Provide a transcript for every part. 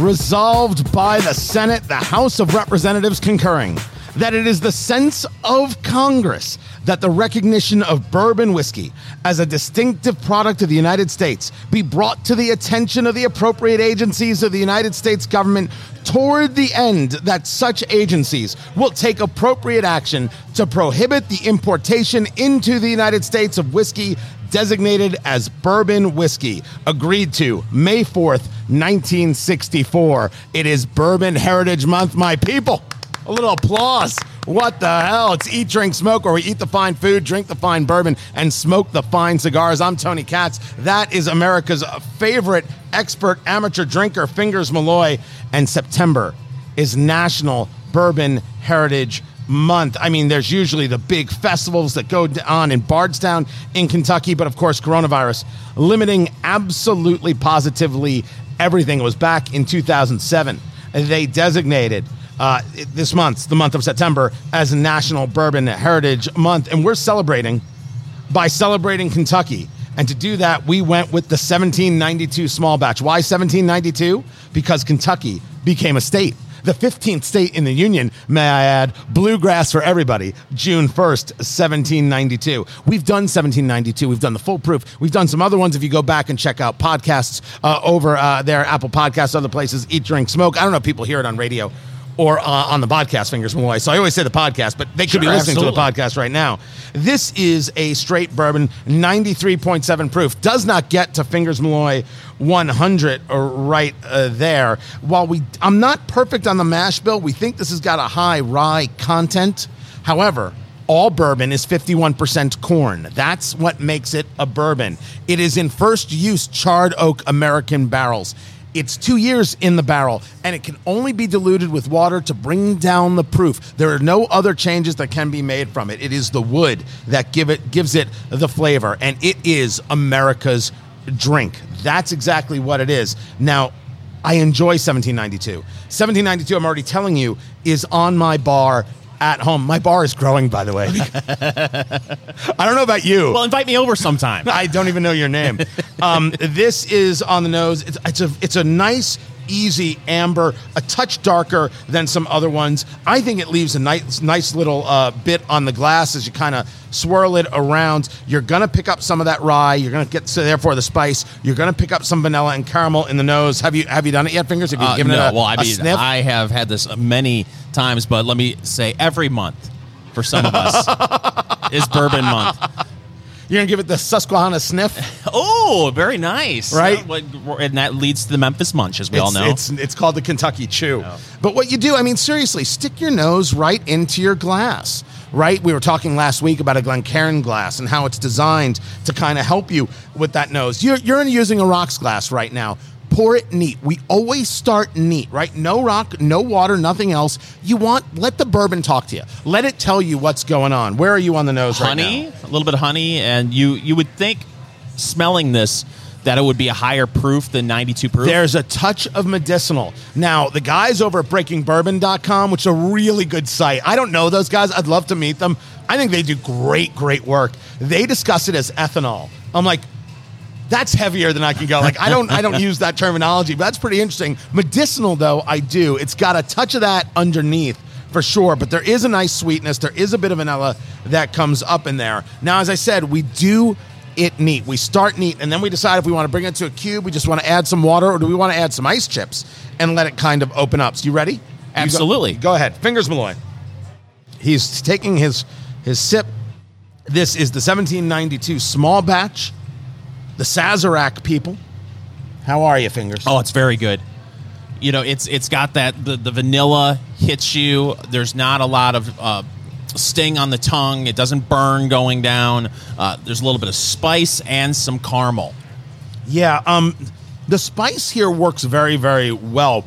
Resolved by the Senate, the House of Representatives concurring that it is the sense of Congress that the recognition of bourbon whiskey as a distinctive product of the United States be brought to the attention of the appropriate agencies of the United States government toward the end that such agencies will take appropriate action to prohibit the importation into the United States of whiskey designated as bourbon whiskey. Agreed to May 4th, 1964. It is Bourbon Heritage Month, my people. A little applause. What the hell? It's eat, drink, smoke, or we eat the fine food, drink the fine bourbon, and smoke the fine cigars. I'm Tony Katz. That is America's favorite expert amateur drinker, Fingers Malloy. And September is National Bourbon Heritage month. I mean, there's usually the big festivals that go on in Bardstown in Kentucky, but of course, coronavirus limiting absolutely positively everything. It was back in 2007. They designated uh, this month, the month of September, as National Bourbon Heritage Month. And we're celebrating by celebrating Kentucky. And to do that, we went with the 1792 small batch. Why 1792? Because Kentucky became a state. The 15th state in the Union, may I add, bluegrass for everybody, June 1st, 1792. We've done 1792. We've done the full proof. We've done some other ones. If you go back and check out podcasts uh, over uh, there, Apple Podcasts, other places, Eat, Drink, Smoke. I don't know if people hear it on radio or uh, on the podcast, Fingers Malloy. So I always say the podcast, but they could Sure, be listening absolutely. to the podcast right now. This is a straight bourbon, 93.7 proof. Does not get to Fingers Malloy 100 or right uh, there. While we, I'm not perfect on the mash bill. We think this has got a high rye content. However, all bourbon is 51% corn. That's what makes it a bourbon. It is in first use charred oak American barrels. It's two years in the barrel, and it can only be diluted with water to bring down the proof. There are no other changes that can be made from it. It is the wood that give it gives it the flavor, and it is America's drink. That's exactly what it is. Now, I enjoy 1792. 1792, I'm already telling you, is on my bar at home. My bar is growing, by the way. I don't know about you. Well, invite me over sometime. I don't even know your name. Um, this is on the nose. It's, it's a it's a nice, easy amber, a touch darker than some other ones. I think it leaves a nice nice little uh, bit on the glass as you kind of swirl it around. You're gonna pick up some of that rye. You're gonna get so therefore the spice. You're gonna pick up some vanilla and caramel in the nose. Have you have you done it yet, fingers? Have you Uh, given no, it a, well, I mean, sniff? I have had this many times, but let me say every month for some of us is bourbon month. You're gonna give it the Susquehanna sniff. Oh, very nice. Right? And that leads to the Memphis Munch, as we all It's- know. It's it's called the Kentucky Chew. But what you do, I mean, seriously, stick your nose right into your glass. Right? We were talking last week about a Glencairn glass and how it's designed to kind of help you with that nose. You're you're using a rocks glass right now. Pour it neat. We always start neat, right? No rock, no water, nothing else. You want let the bourbon talk to you. Let it tell you what's going on. Where are you on the nose honey, right now? a little bit of honey, and you you would think smelling this that it would be a higher proof than 92 proof. There's a touch of medicinal. Now, the guys over at breakingbourbon.com, which is a really good site. I don't know those guys. I'd love to meet them. I think they do great, great work. They discuss it as ethanol. I'm like, that's heavier than I can go. Like I don't I don't use that terminology, but that's pretty interesting. Medicinal though, I do. It's got a touch of that underneath for sure, but there is a nice sweetness. There is a bit of vanilla that comes up in there. Now, as I said, we do it neat. We start neat, and then we decide if we want to bring it to a cube. We just want to add some water, or do we want to add some ice chips and let it kind of open up? So you ready? You go- Absolutely. Go, ahead, fingers Malloy. He's taking his his sip. This is the 1792 small batch the Sazerac people. How are you, fingers? Oh, it's very good. You know, it's it's got that the, the vanilla hits you. There's not a lot of uh, sting on the tongue. It doesn't burn going down. Uh, there's a little bit of spice and some caramel. yeah. Um, the spice here works very, very well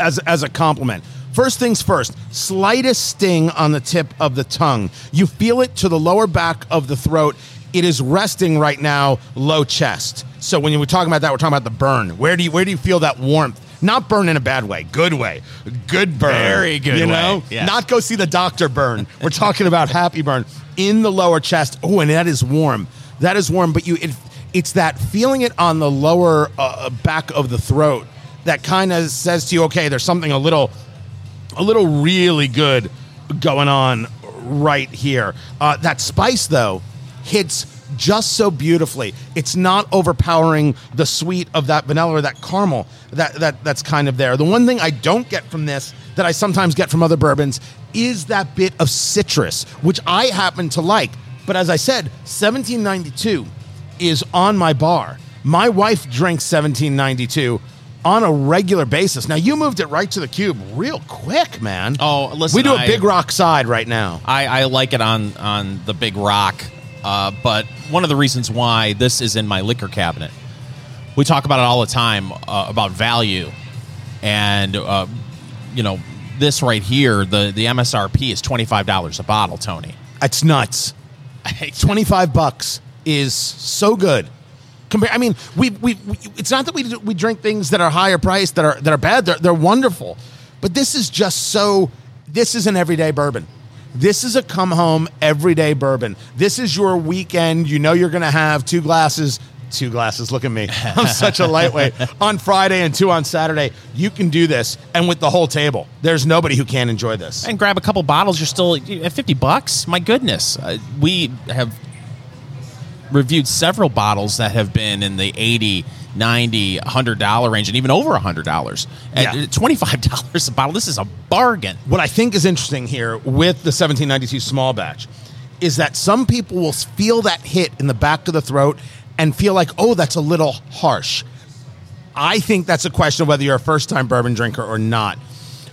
as as a compliment. First things first, slightest sting on the tip of the tongue. You feel it to the lower back of the throat. It is resting right now, low chest. So when we're talking about that, we're talking about the burn. Where do you where do you feel that warmth? Not burn in a bad way, good way, good burn. Very good You way, know, yes. not go see the doctor burn. We're talking about happy burn in the lower chest. Oh, and that is warm. That is warm. But you, it, it's that feeling it on the lower uh, back of the throat that kind of says to you, okay, there's something a little, a little really good going on right here. Uh, that spice though hits just so beautifully. It's not overpowering the sweet of that vanilla or that caramel that, that that's kind of there. The one thing I don't get from this that I sometimes get from other bourbons is that bit of citrus, which I happen to like. But as I said, 1792 is on my bar. My wife drinks 1792 on a regular basis. Now you moved it right to the cube real quick, man. Oh, listen, we do a I- big rock side right now. I, I like it on on the big rock, uh, but one of the reasons why this is in my liquor cabinet, we talk about it all the time uh, about value, and uh, you know this right here, the the MSRP is twenty five dollars a bottle, Tony. It's nuts. 25 bucks is so good. Compare, I mean, we, we, we it's not that we, we drink things that are higher priced that are that are bad. They're, they're wonderful, but this is just so. This is an everyday bourbon. This is a come home everyday bourbon. This is your weekend. You know you're going to have two glasses. Two glasses. Look at me. I'm such a lightweight. on Friday and two on Saturday, you can do this, and with the whole table, there's nobody who can't enjoy this. and grab a couple bottles, you're still at 50 bucks. My goodness. Uh, we have reviewed several bottles that have been in the 80, 90, 100 dollar range and even over 100 dollars. Yeah. 25 dollars a bottle, this is a bargain. what I think is interesting here with the 1792 small batch is that some people will feel that hit in the back of the throat and feel like, oh, that's a little harsh. I think that's a question of whether you're a first time bourbon drinker or not.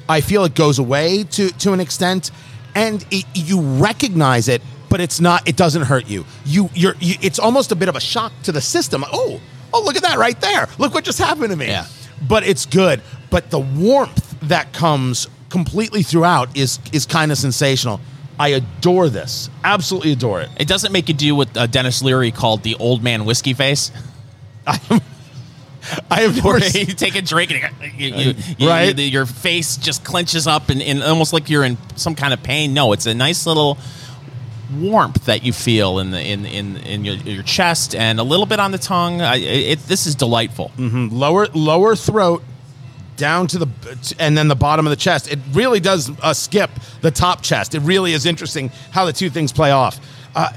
I feel it goes away to, to an extent and it, you recognize it, but it's not, it doesn't hurt you. You, you're, you, it's almost a bit of a shock to the system. Oh, oh, look at that right there. Look what just happened to me Yeah. but it's good. But the warmth that comes completely throughout is is kind of sensational. I adore this. Absolutely adore it. It doesn't make you do what uh, Denis Leary called the old man whiskey face. I have never you take a drink and you, you, you, Right. you- your face just clenches up and, and almost like you're in some kind of pain. No, it's a nice little warmth that you feel in the in in, in your, your chest and a little bit on the tongue. I, it, this is delightful. lower lower throat down to the and then the bottom of the chest. It really does uh, skip the top chest. It really is interesting how the two things play off. Uh,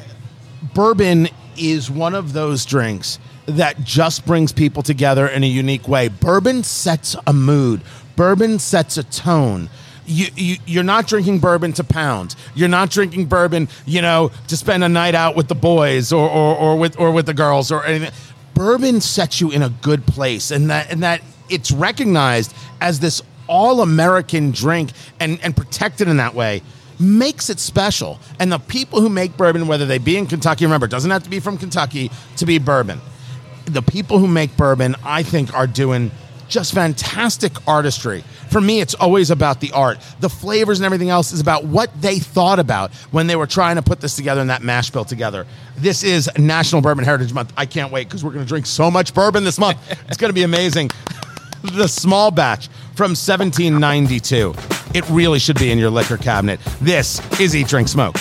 bourbon is one of those drinks that just brings people together in a unique way. Bourbon sets a mood. Bourbon sets a tone. You, you, you're not drinking bourbon to pound. You're not drinking bourbon, you know, to spend a night out with the boys or, or, or with or with the girls or anything. Bourbon sets you in a good place, and that and that it's recognized as this all American drink and and protected in that way makes it special. And the people who make bourbon, whether they be in Kentucky, remember, it doesn't have to be from Kentucky to be bourbon. The people who make bourbon, I think, are doing just fantastic artistry. For me, it's always about the art. The flavors and everything else is about what they thought about when they were trying to put this together and that mash bill together. This is National Bourbon Heritage Month. I can't wait because we're going to drink so much bourbon this month. it's going to be amazing. the small batch from 1792. It really should be in your liquor cabinet. This is Eat, Drink, Smoke.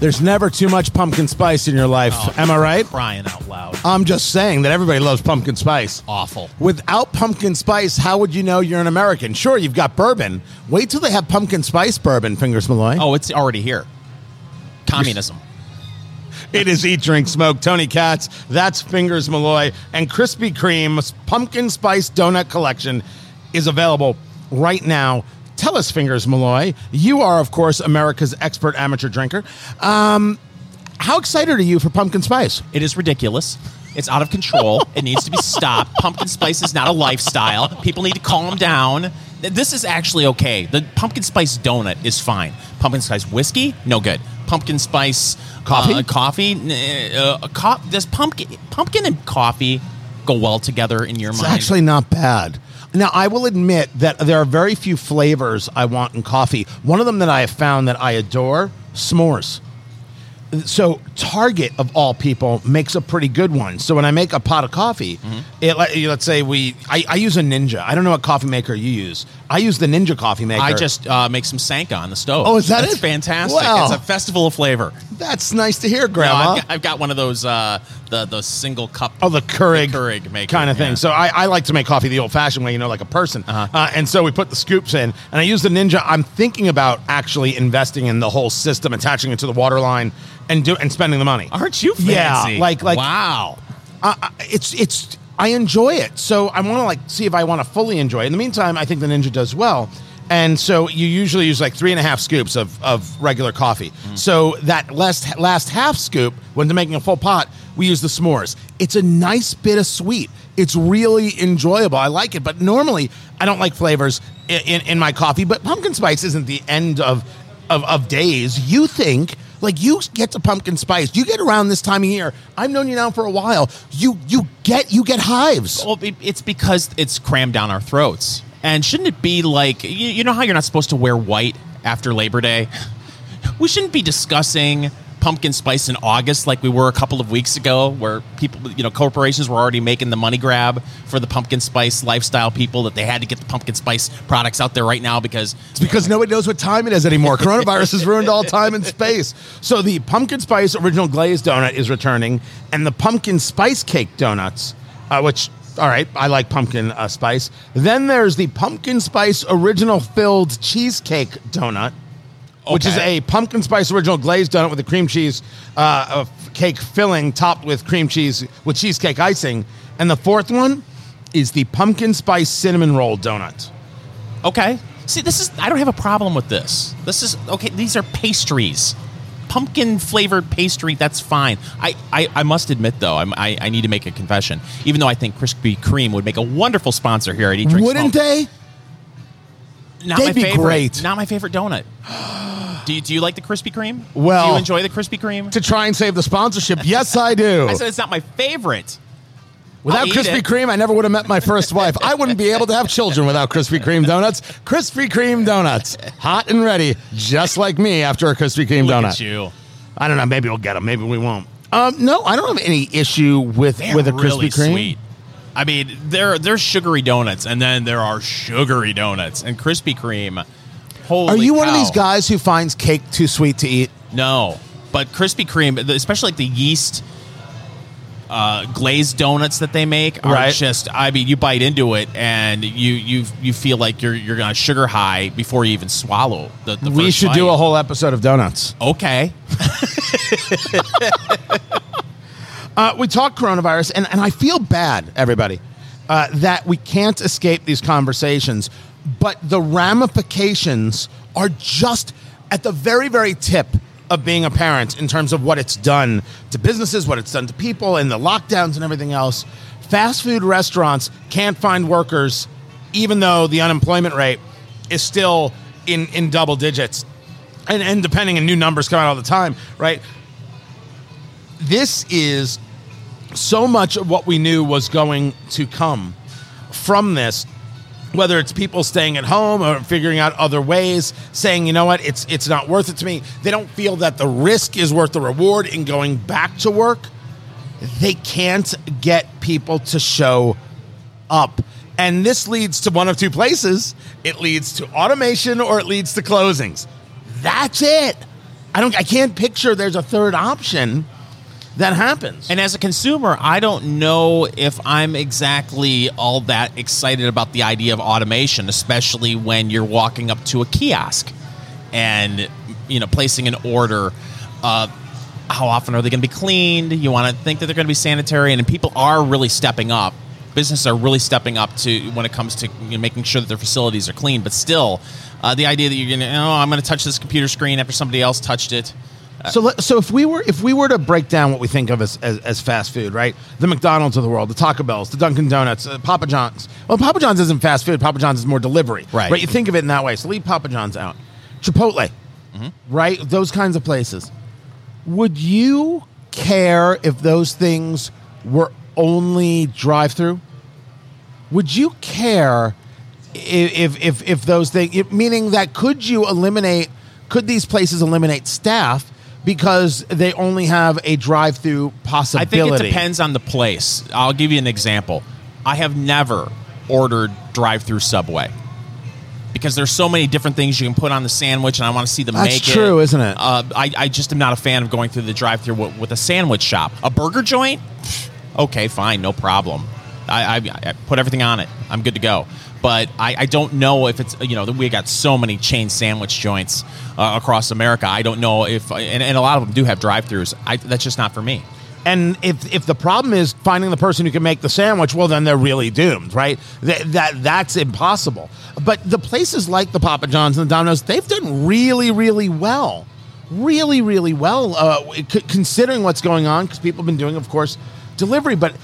There's never too much pumpkin spice in your life. Oh, Am I right? Crying out loud. I'm just saying that everybody loves pumpkin spice. Awful. Without pumpkin spice, how would you know you're an American? Sure, you've got bourbon. Wait till they have pumpkin spice bourbon, Fingers Malloy. Oh, it's already here. Communism. It is Eat, Drink, Smoke. Tony Katz, that's Fingers Malloy. And Krispy Kreme's Pumpkin Spice Donut Collection is available right now. Tell us, Fingers Malloy, you are, of course, America's expert amateur drinker. Um, how excited are you for pumpkin spice? It is ridiculous. It's out of control. it needs to be stopped. Pumpkin spice is not a lifestyle. People need to calm down. This is actually okay. The pumpkin spice donut is fine. Pumpkin spice whiskey, no good. Pumpkin spice Coffee? uh, coffee. Uh, co- does pumpkin pumpkin and coffee go well together in your It's mind? actually not bad. Now, I will admit that there are very few flavors I want in coffee. One of them that I have found that I adore s'mores. So, Target, of all people, makes a pretty good one. So, when I make a pot of coffee, Mm-hmm. it, let- let's say we, I, I use a Ninja. I don't know what coffee maker you use, I use the Ninja coffee maker. I just uh, make some Sanka on the stove. Oh, is that That's it? fantastic. Wow. It's a festival of flavor. That's nice to hear, No, Grandma. I've, got, I've got one of those uh, the the single cup. Oh, the Keurig, Keurig maker, kind of thing. yeah. So I, I like to make coffee the old-fashioned way, you know, like a person. Uh-huh. Uh, and so we put the scoops in, and I use the Ninja. I'm thinking about actually investing in the whole system, attaching it to the water line, and do and spending the money. Aren't you fancy? Yeah, like- like- wow. Uh, it's it's I enjoy it. So I want to like see if I want to fully enjoy. it. In the meantime, I think the Ninja does well. And so you usually use like three and a half scoops of, of regular coffee. Mm-hmm. So that last last half scoop, when they're making a full pot, we use the s'mores. It's a nice bit of sweet. It's really enjoyable. I like it. But normally I don't like flavors in, in, in my coffee. But pumpkin spice isn't the end of, of, of days. You think like you get to pumpkin spice, you get around this time of year. I've known you now for a while. You you get you get hives. Well, it- it's because it's crammed down our throats. And shouldn't it be like you, you know how you're not supposed to wear white after Labor Day? We shouldn't be discussing pumpkin spice in August like we were a couple of weeks ago, where people, you know, corporations were already making the money grab for the pumpkin spice lifestyle people that they had to get the pumpkin spice products out there right now because It's because nobody knows what time it is anymore. Coronavirus has ruined all time and space. So the pumpkin spice original glazed donut is returning, and the pumpkin spice cake donuts, uh, which all right, I like pumpkin uh, spice. Then there's the pumpkin spice original filled cheesecake donut. Which is a pumpkin spice original glazed donut with a cream cheese uh, uh, cake filling topped with cream cheese with cheesecake icing. And the fourth one is the pumpkin spice cinnamon roll donut. Okay. See, this is I don't have a problem with this. This is okay. These are pastries, pumpkin flavored pastry. That's fine. I, I, I must admit though, I'm, I I need to make a confession. Even though I think Krispy Kreme would make a wonderful sponsor here at Eat Drink Wouldn't Smoke. they? Not They'd my be favorite. great. Not my favorite donut. do you, do you like the Krispy Kreme? Well- do you enjoy the Krispy Kreme? to try and save the sponsorship. Yes, I do. I said it's not my favorite. Without Krispy. Kreme, I never would have met my first wife. I wouldn't be able to have children without Krispy Kreme donuts. Krispy Kreme donuts, hot and ready, just like me after a Krispy Kreme Look donut. you. I don't know. Maybe we'll get them. Maybe we won't. Um, no, I don't have any issue with They're with a really Krispy Kreme. sweet. I mean, there there's sugary donuts, and then there are sugary donuts, and Krispy Kreme. Holy Are you one of these guys who finds cake too sweet to eat? No, but Krispy Kreme, especially like the yeast uh, glazed donuts that they make, are Right. just. I mean, you bite into it, and you you you feel like you're you're on a sugar high before you even swallow the. the we should do a whole episode of donuts. Okay. Uh, we talk coronavirus, and, and I feel bad, everybody, uh, that we can't escape these conversations, but the ramifications are just at the very, very tip of being a parent in terms of what it's done to businesses, what it's done to people, and the lockdowns and everything else. Fast food restaurants can't find workers, even though the unemployment rate is still in, in double digits. And, and depending on new numbers come out all the time, right? This is so much of what we knew was going to come from this whether it's people staying at home or figuring out other ways saying you know what? It's it's not worth it to me. They don't feel that the risk is worth the reward in going back to work. They can't get people to show up. And this leads to one of two places. It leads to automation or it leads to closings. That's it. I don't i can't picture there's a third option that happens And as a consumer, I don't know if I'm exactly all that excited about the idea of automation, especially when you're walking up to a kiosk and you know placing an order. Uh, how often are they going to be cleaned? You want to think that they're going to be sanitary, and people are really stepping up. Businesses are really stepping up to when it comes to you know, making sure that their facilities are clean. But still, uh, the idea that you're going to, oh, I'm going to touch this computer screen after somebody else touched it. So, let- so if we were if we were to break down what we think of as, as, as fast food, right? The McDonald's of the world, the Taco Bell's, the Dunkin' Donuts, uh, Papa John's. Well, Papa John's isn't fast food. Papa John's is more delivery, Right. Right? You think of it in that way. So leave Papa John's out. Chipotle, right? Those kinds of places. Would you care if those things were only drive-through? Would you care if if if those things meaning that could you eliminate could these places eliminate staff because they only have a drive-through possibility. I think it depends on the place. I'll give you an example. I have never ordered drive-through Subway. because there's so many different things you can put on the sandwich, and I want to see them That's make it. true, isn't it? Uh, I, I just am not a fan of going through the drive-through with, with a sandwich shop. A burger joint, okay, fine, no problem. I, I, I put everything on it. I'm good to go. But I, I don't know if it's you know we got so many chain sandwich joints uh, across America. I don't know if and, and a lot of them do have drive-throughs. I, that's just not for me. And if if the problem is finding the person who can make the sandwich, well, then they're really doomed, right? That, that that's impossible. But the places like the Papa John's and the Domino's, they've done really, really well, really, really well, uh, considering what's going on. Because people have been doing, of course, delivery. But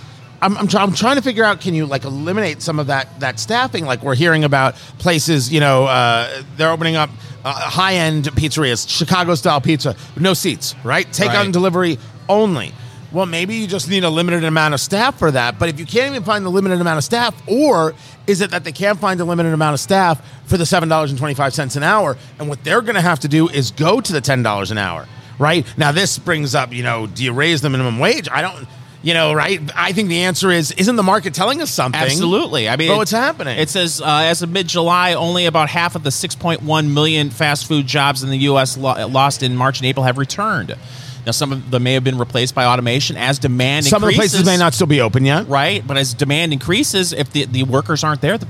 I'm I'm, try- I'm trying to figure out, can you like eliminate some of that that staffing? Like we're hearing about places, you know, uh, they're opening up uh, high end pizzerias, Chicago style pizza, no seats, right? Take Right. on delivery only. Well, maybe you just need a limited amount of staff for that. But if you can't even find the limited amount of staff, or is it that they can't find a limited amount of staff for the seven dollars and twenty five cents an hour, and what they're going to have to do is go to the ten dollars an hour, right? Now this brings up, you know, do you raise the minimum wage? I don't, you know, right? I think the answer is, isn't the market telling us something? Absolutely. I mean, But it- what's happening? It says uh, as of mid July, only about half of the 6.1 million fast food jobs in the U.S. Lo- lost in March and April have returned. Now, some of them may have been replaced by automation as demand Some of the places may not still be open yet. Right, but as demand increases, if the, the workers aren't there, the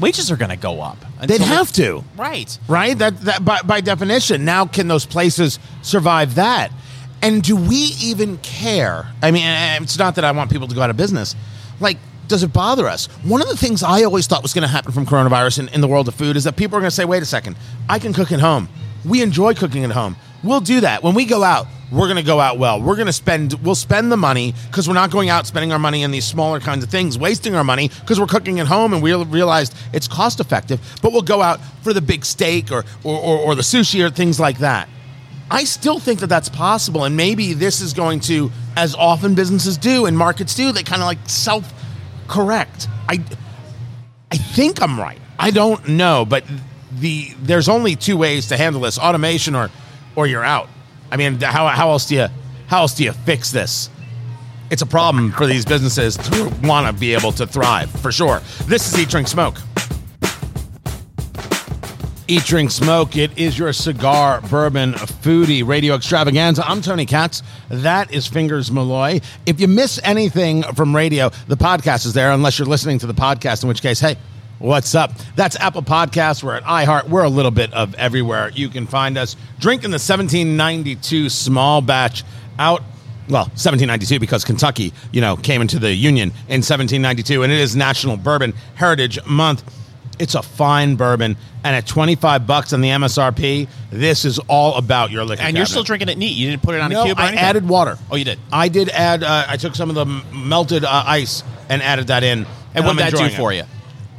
wages are going to go up. They'd have to. Right. right? That that by, by definition, now can those places survive that? And do we even care? I mean, it's not that I want people to go out of business. Like, does it bother us? One of the things I always thought was going to happen from coronavirus in, in the world of food is that people are going to say, "Wait a second, I can cook at home. We enjoy cooking at home. We'll do that when we go out." We're going to go out well. We're going to spend, we'll spend the money because we're not going out spending our money in these smaller kinds of things, wasting our money because we're cooking at home and we realized it's cost effective. But we'll go out for the big steak or, or, or, or the sushi or things like that. I still think that that's possible. And maybe this is going to, as often businesses do and markets do, they kind of like self correct. I, I think I'm right. I don't know, but the there's only two ways to handle this: automation or, or you're out. I mean, how, how else do you how else do you fix this? It's a problem for these businesses to want to be able to thrive for sure. This is Eat Drink Smoke. Eat, Drink, Smoke. It is your cigar, bourbon, foodie radio extravaganza. I'm Tony Katz. That is Fingers Malloy. If you miss anything from radio, the podcast is there, unless you're listening to the podcast, in which case, hey, what's up? That's Apple Podcasts. We're at iHeart. We're a little bit of everywhere. You can find us drinking the 1792 small batch out well, 1792 because Kentucky, you know, came into the Union in 1792, and it is National Bourbon Heritage Month. It's a fine bourbon, and at 25 bucks on the MSRP, this is all about your liquor. And you're still drinking it neat. You didn't put it on No, a cube I anything? added water. Oh, you did? I did add. Uh, I took some of the m- melted uh, ice and added that in. And what I'm did that do it for you?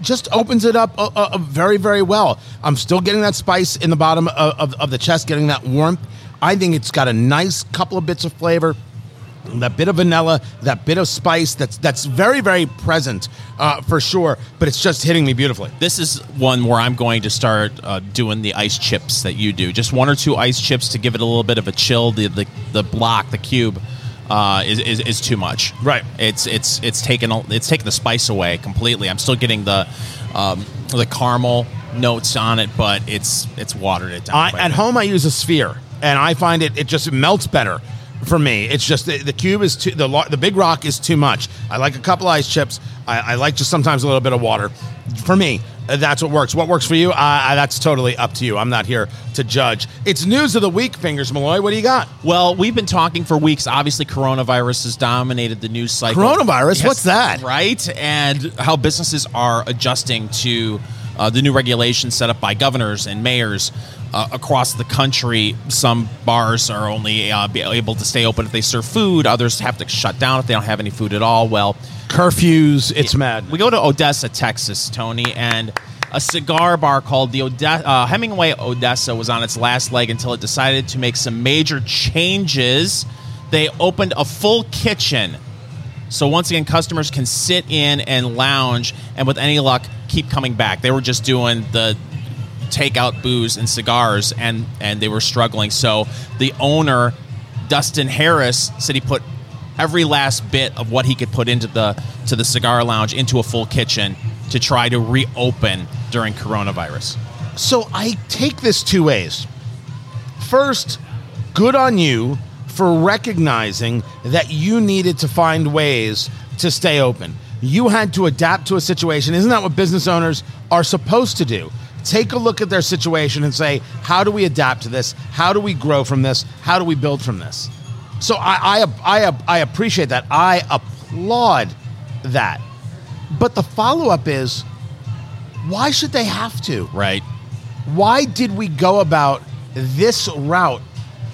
just opens it up uh, uh, very, very well. I'm still getting that spice in the bottom of, of, of the chest, getting that warmth. I think it's got a nice couple of bits of flavor. That bit of vanilla, that bit of spice, that's that's very very present uh, for sure. But it's just hitting me beautifully. This is one where I'm going to start uh, doing the ice chips that you do. Just one or two ice chips to give it a little bit of a chill. The the, the block, the cube, uh, is, is is too much. Right. It's it's it's taken it's taken the spice away completely. I'm still getting the um, the caramel notes on it, but it's it's watered it down. I, at bit. home, I use a sphere, and I find it it just melts better for me. It's just the, the cube is too the the big rock is too much. I like a couple ice chips. I, I like just sometimes a little bit of water. For me, uh, that's what works. What works for you? Uh, that's totally up to you. I'm not here to judge. It's news of the week, fingers Malloy. What do you got? Well, we've been talking for weeks. Obviously, coronavirus has dominated the news cycle. Coronavirus? What's that? Right? And how businesses are adjusting to uh, the new regulations set up by governors and mayors uh, across the country. Some bars are only uh, be able to stay open if they serve food, others have to shut down if they don't have any food at all. Well, Curfews. It's mad. we go to Odessa, Texas, Tony, and a cigar bar called the Ode- uh, Hemingway Odessa was on its last leg until it decided to make some major changes. They opened a full kitchen. So once again, customers can sit in and lounge, and with any luck, keep coming back. They were just doing the takeout booze and cigars, and and they were struggling. So the owner, Dustin Harris, said he put every last bit of what he could put into the to the cigar lounge into a full kitchen to try to reopen during coronavirus. So I take this two ways. First, good on you for recognizing that you needed to find ways to stay open. You had to adapt to a situation. Isn't that what business owners are supposed to do? Take a look at their situation and say, how do we adapt to this? How do we grow from this? How do we build from this? So I, I, I, I appreciate that. I applaud that. But the follow up is why should they have to? Right. Why did we go about this route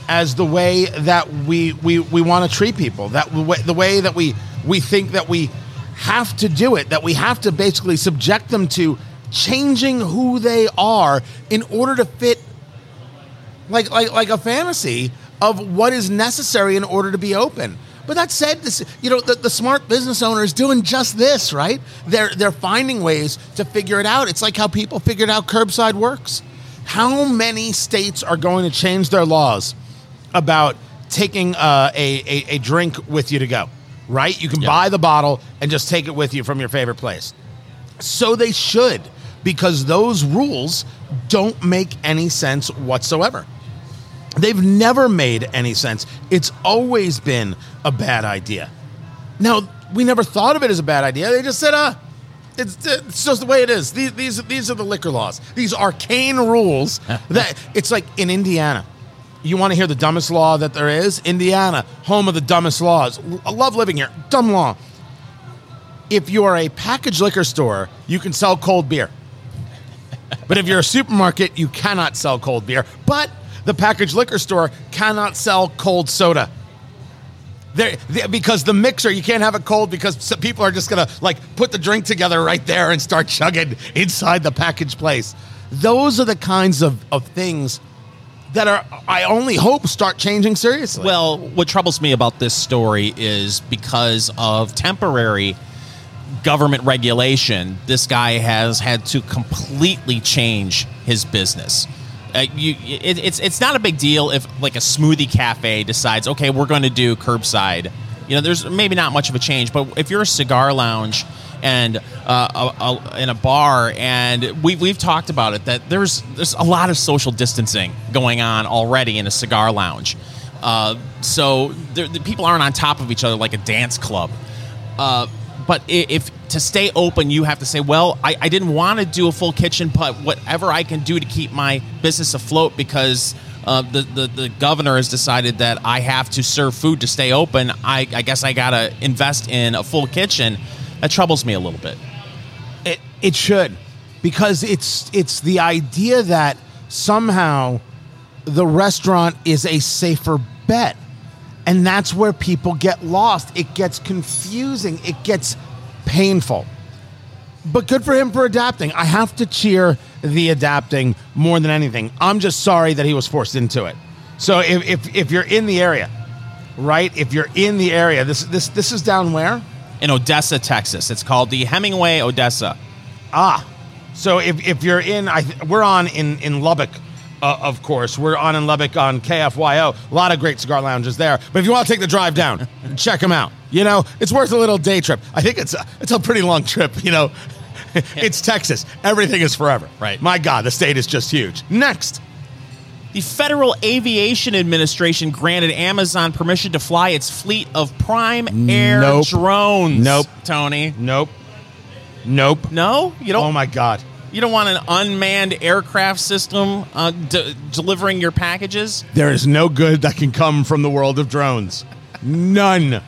as the way that we we, we want to treat people? That we, the way that we we think that we have to do it, that we have to basically subject them to changing who they are in order to fit like like like a fantasy of what is necessary in order to be open. But that said, this, you know, the, the smart business owner is doing just this, right? They're they're finding ways to figure it out. It's like how people figured out curbside works. How many states are going to change their laws about taking uh, a, a, a drink with you to go? Right? You can buy the bottle and just take it with you from your favorite place. So they should, because those rules don't make any sense whatsoever. They've never made any sense. It's always been a bad idea. Now, we never thought of it as a bad idea. They just said, uh, it's, it's just the way it is. These, these, these are the liquor laws. These arcane rules that it's like in Indiana. You want to hear the dumbest law that there is? Indiana, home of the dumbest laws. I love living here. Dumb law. If you are a packaged liquor store, you can sell cold beer. But if you're a supermarket, you cannot sell cold beer. But the packaged liquor store cannot sell cold soda. There, because the mixer, you can't have it cold because people are just gonna like put the drink together right there and start chugging inside the packaged place. Those are the kinds of, of things that are, I only hope, start changing seriously. Well, what troubles me about this story is because of temporary government regulation, this guy has had to completely change his business. Uh, you, it, it's it's not a big deal if like a smoothie cafe decides, okay, we're going to do curbside. You know, there's maybe not much of a change, but if you're a cigar lounge and uh, a, a, in a bar, and we we've talked about it that there's there's a lot of social distancing going on already in a cigar lounge. Uh, so the people aren't on top of each other like a dance club. Uh, but if to stay open, you have to say, well, I, I didn't want to do a full kitchen, but whatever I can do to keep my business afloat because uh, the, the, the governor has decided that I have to serve food to stay open, I, I guess I got to invest in a full kitchen. That troubles me a little bit. It it should because it's it's the idea that somehow the restaurant is a safer bet. And that's where people get lost. It gets confusing. It gets painful. But good for him for adapting. I have to cheer the adapting more than anything. I'm just sorry that he was forced into it. So if, if, if you're in the area, right? If you're in the area, this this this is down where? In Odessa, Texas, it's called the Hemingway Odessa. Ah, so if, if you're in, I we're on in in Lubbock, uh, of course. We're on in Lubbock on KFYO. A lot of great cigar lounges there. But if you want to take the drive down, check them out. You know, it's worth a little day trip. I think it's a, it's a pretty long trip. You know, it's Texas. Everything is forever. Right. My God, the state is just huge. Next. The Federal Aviation Administration granted Amazon permission to fly its fleet of Prime Air Nope. drones. Nope. Tony. Nope. Nope. No, you don't. Oh my God. You don't want an unmanned aircraft system uh, d- delivering your packages. There is no good that can come from the world of drones. None.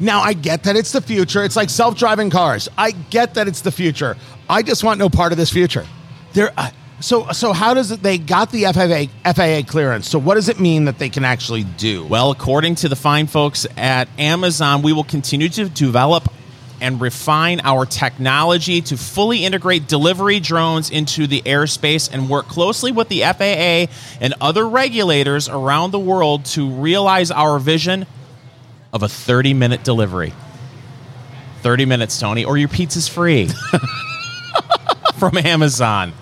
Now, I get that it's the future. It's like self driving cars. I get that it's the future. I just want no part of this future. There. Uh, so, so how does it? They got the FAA, FAA clearance. So, what does it mean that they can actually do? Well, according to the fine folks at Amazon, we will continue to develop and refine our technology to fully integrate delivery drones into the airspace and work closely with the FAA and other regulators around the world to realize our vision of a 30 minute delivery. 30 minutes, Tony, or your pizza's free from Amazon.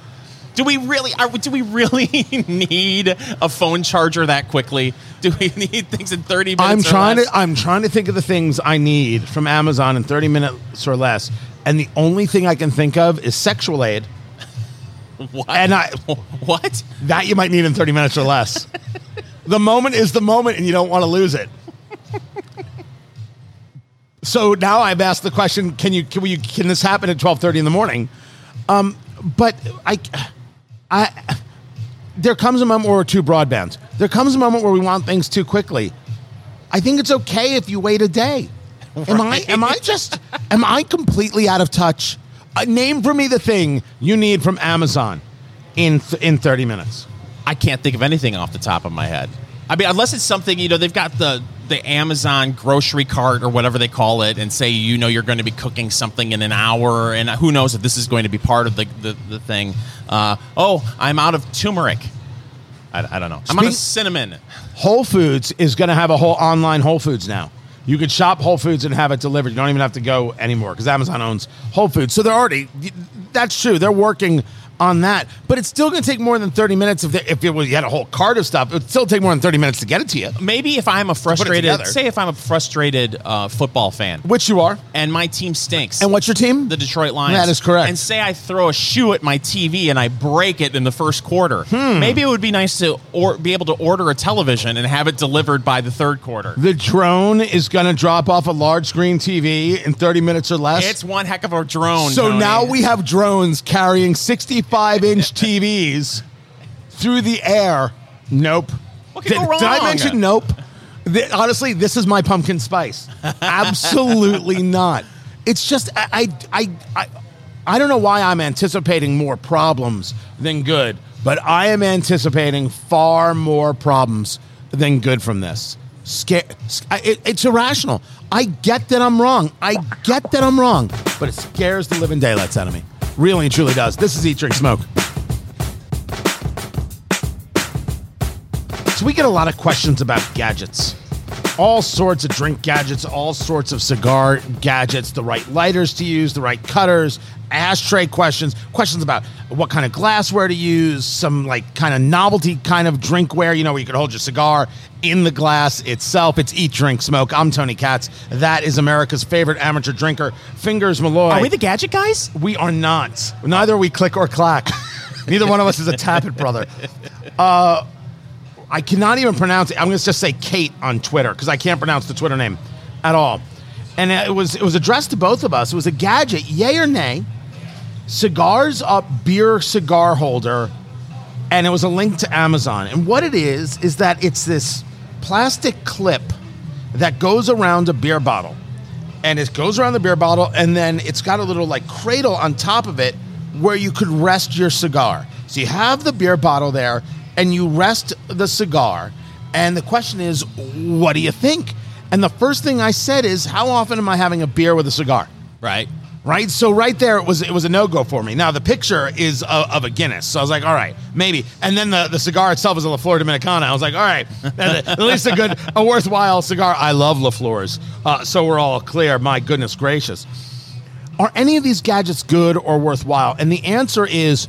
Do we really are, do we really need a phone charger that quickly? Do we need things in 30 minutes? I'm or trying less? to. I'm trying to think of the things I need from Amazon in 30 minutes or less, and the only thing I can think of is sexual aid. What? And I what? that you might need in 30 minutes or less. the moment is the moment and you don't want to lose it. so now I've asked the question, can you can we can this happen at 12:30 in the morning? Um, but I I there comes a moment where we're too broadband. There comes a moment where we want things too quickly. I think it's okay if you wait a day. Am I am I just am I completely out of touch? Uh, name for me the thing you need from Amazon in th- in 30 minutes. I can't think of anything off the top of my head. I mean, unless it's something you know, they've got the the Amazon grocery cart or whatever they call it, and say you know you're going to be cooking something in an hour, and who knows if this is going to be part of the the, the thing. Uh, oh, I'm out of turmeric. I, I don't know. I'm out of cinnamon. Whole Foods is going to have a whole online Whole Foods now. You could shop Whole Foods and have it delivered. You don't even have to go anymore because Amazon owns Whole Foods. So they're already, that's true. They're working on that. But it's still going to take more than 30 minutes if, they, if it was, you had a whole cart of stuff. It would still take more than 30 minutes to get it to you, Maybe if I'm a frustrated, say if I'm a frustrated uh, football fan, which you are. and my team stinks. And what's your team? the Detroit Lions. That is correct. And say I throw a shoe at my TV and I break it in the first quarter. Hmm. Maybe it would be nice to or be able to order a television and have it delivered by the third quarter. the drone is going to drop off a large screen TV in 30 minutes or less. It's one heck of a drone. So Tony. now we have drones carrying 65 inch TVs through the air. Nope. What could did, go did I mention nope? Th- honestly, this is my pumpkin spice. Absolutely not. It's just I, I I I I don't know why I'm anticipating more problems than good, but I am anticipating far more problems than good from this. Scare, it, it's irrational. I get that I'm wrong. I get that I'm wrong, but it scares the living daylights out of me. Really and truly does. This is Eat, Drink, Smoke. So we get a lot of questions about gadgets. All sorts of drink gadgets, all sorts of cigar gadgets, the right lighters to use, the right cutters, ashtray questions, questions about what kind of glassware to use, some like kind of novelty kind of drinkware, you know, where you could hold your cigar in the glass itself. It's Eat, Drink, Smoke. I'm Tony Katz. That is America's favorite amateur drinker, Fingers Malloy. Are we the gadget guys? We are not. Neither are we click or clack. Neither one of us is a tappet brother. Uh, I cannot even pronounce it. I'm going to just say Kate on Twitter because I can't pronounce the Twitter name at all. And it was it was addressed to both of us. It was a gadget, yay or nay? Cigars up beer cigar holder, and it was a link to Amazon. And what it is is that it's this plastic clip that goes around a beer bottle. And it goes around the beer bottle and then it's got a little like cradle on top of it where you could rest your cigar. So you have the beer bottle there and you rest the cigar. And the question is what do you think? And the first thing i said is how often am i having a beer with a cigar? Right. Right? So right there, it was it was a no go for me. Now the picture is of, of a Guinness, so I was like, all right, maybe. And then the, the cigar itself is a La Flor Dominicana. I was like, all right, at least a good, a worthwhile cigar. I love La Flores, uh, so we're all clear. My goodness gracious, are any of these gadgets good or worthwhile? And the answer is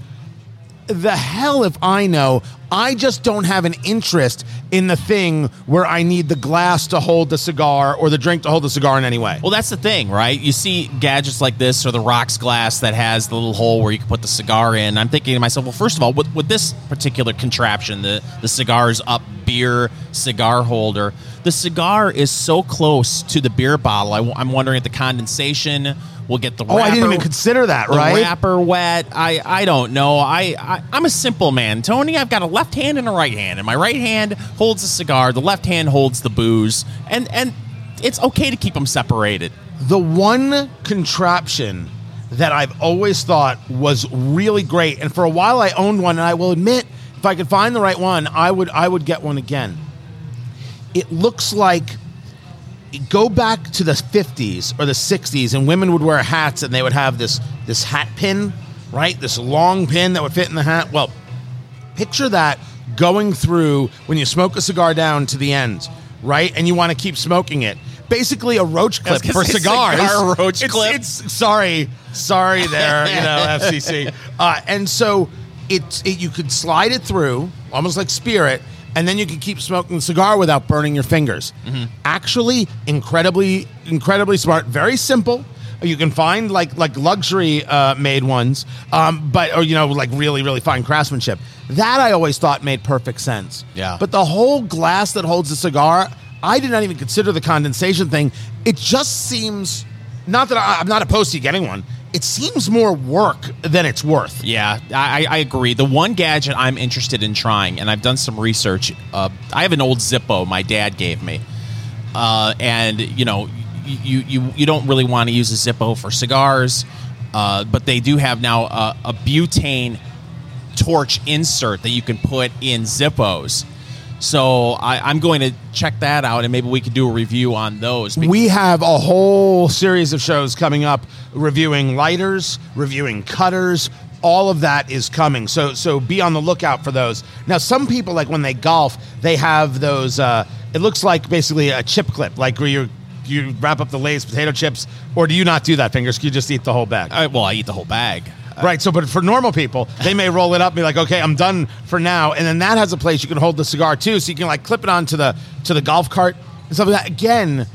the hell if I know. I just don't have an interest in the thing where I need the glass to hold the cigar or the drink to hold the cigar in any way. Well, that's the thing, right? You see gadgets like this or the rocks glass that has the little hole where you can put the cigar in. I'm thinking to myself, well, first of all, with, with this particular contraption, the, the cigars up beer cigar holder, the cigar is so close to the beer bottle. I, am wondering if the condensation will get the Oh, I didn't even consider that, right? wrapper wet. I, I don't know. I, I I'm a simple man, Tony. I've got a left hand and a right hand, and my right hand holds the cigar, the left hand holds the booze, and and it's okay to keep them separated. The one contraption that I've always thought was really great, and for a while I owned one, and I will admit, if I could find the right one, I would I would get one again. It looks like go back to the 50s or the 60s and women would wear hats and they would have this this hat pin, right? This long pin that would fit in the hat. Well, picture that going through when you smoke a cigar down to the end, right? And you want to keep smoking it. Basically, a roach clip for cigars. cigar roach It's- clip. It's sorry, sorry there, you know, FCC. Uh, and so it, it you could slide it through, almost like Spirit, and then you can keep smoking the cigar without burning your fingers. Mm-hmm. Actually, incredibly, incredibly smart. Very simple. You can find like like luxury uh, made ones, um, but or you know like really really fine craftsmanship. That I always thought made perfect sense. Yeah. But the whole glass that holds the cigar, I did not even consider the condensation thing. It just seems not that I, I'm not opposed to you getting one. It seems more work than it's worth. Yeah, I, I agree. The one gadget I'm interested in trying, and I've done some research. Uh, I have an old Zippo my dad gave me, uh, and you know, you you you don't really want to use a Zippo for cigars, uh, but they do have now a, a butane torch insert that you can put in Zippos. So I, I'm going to check that out, and maybe we could do a review on those. We have a whole series of shows coming up reviewing lighters, reviewing cutters. All of that is coming. So so be on the lookout for those. Now some people like when they golf, they have those uh, it looks like basically a chip clip, like where you you wrap up the Lay's potato chips, or do you not do that, fingers? You just eat the whole bag. I, well, I eat the whole bag. Right. So, but for normal people, they may roll it up and be like, okay, I'm done for now. And then that has a place you can hold the cigar too. So you can like clip it onto the to the golf cart and stuff like that. Again,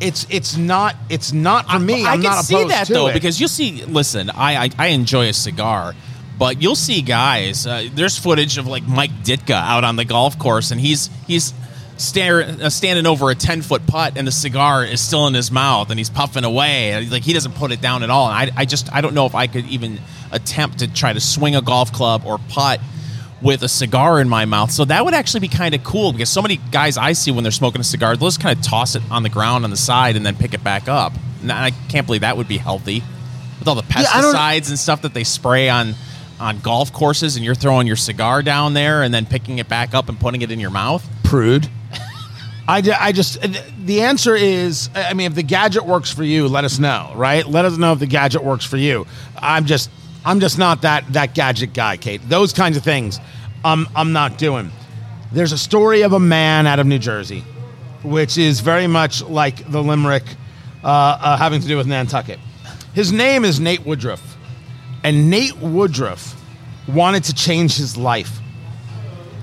it's it's not it's not for me. I I'm can not see that though it. because you'll see. Listen, I I, I enjoy a cigar, but you'll see guys. Uh, there's footage of like Mike Ditka out on the golf course, and he's he's stare, uh, standing over a ten foot putt, and the cigar is still in his mouth, and he's puffing away. Like he doesn't put it down at all. And I I just I don't know if I could even attempt to try to swing a golf club or putt with a cigar in my mouth. So that would actually be kind of cool because so many guys I see when they're smoking a cigar, they'll just kind of toss it on the ground on the side and then pick it back up. And I can't believe that would be healthy with all the pesticides and stuff that they spray on on golf courses and you're throwing your cigar down there and then picking it back up and putting it in your mouth. prude. I, I just the answer is I mean if the gadget works for you let us know right? Let us know if the gadget works for you. I'm just I'm just not that that gadget guy Kate. Those kinds of things I'm I'm not doing. There's a story of a man out of New Jersey which is very much like the limerick uh, uh, having to do with Nantucket. His name is Nate Woodruff and Nate Woodruff wanted to change his life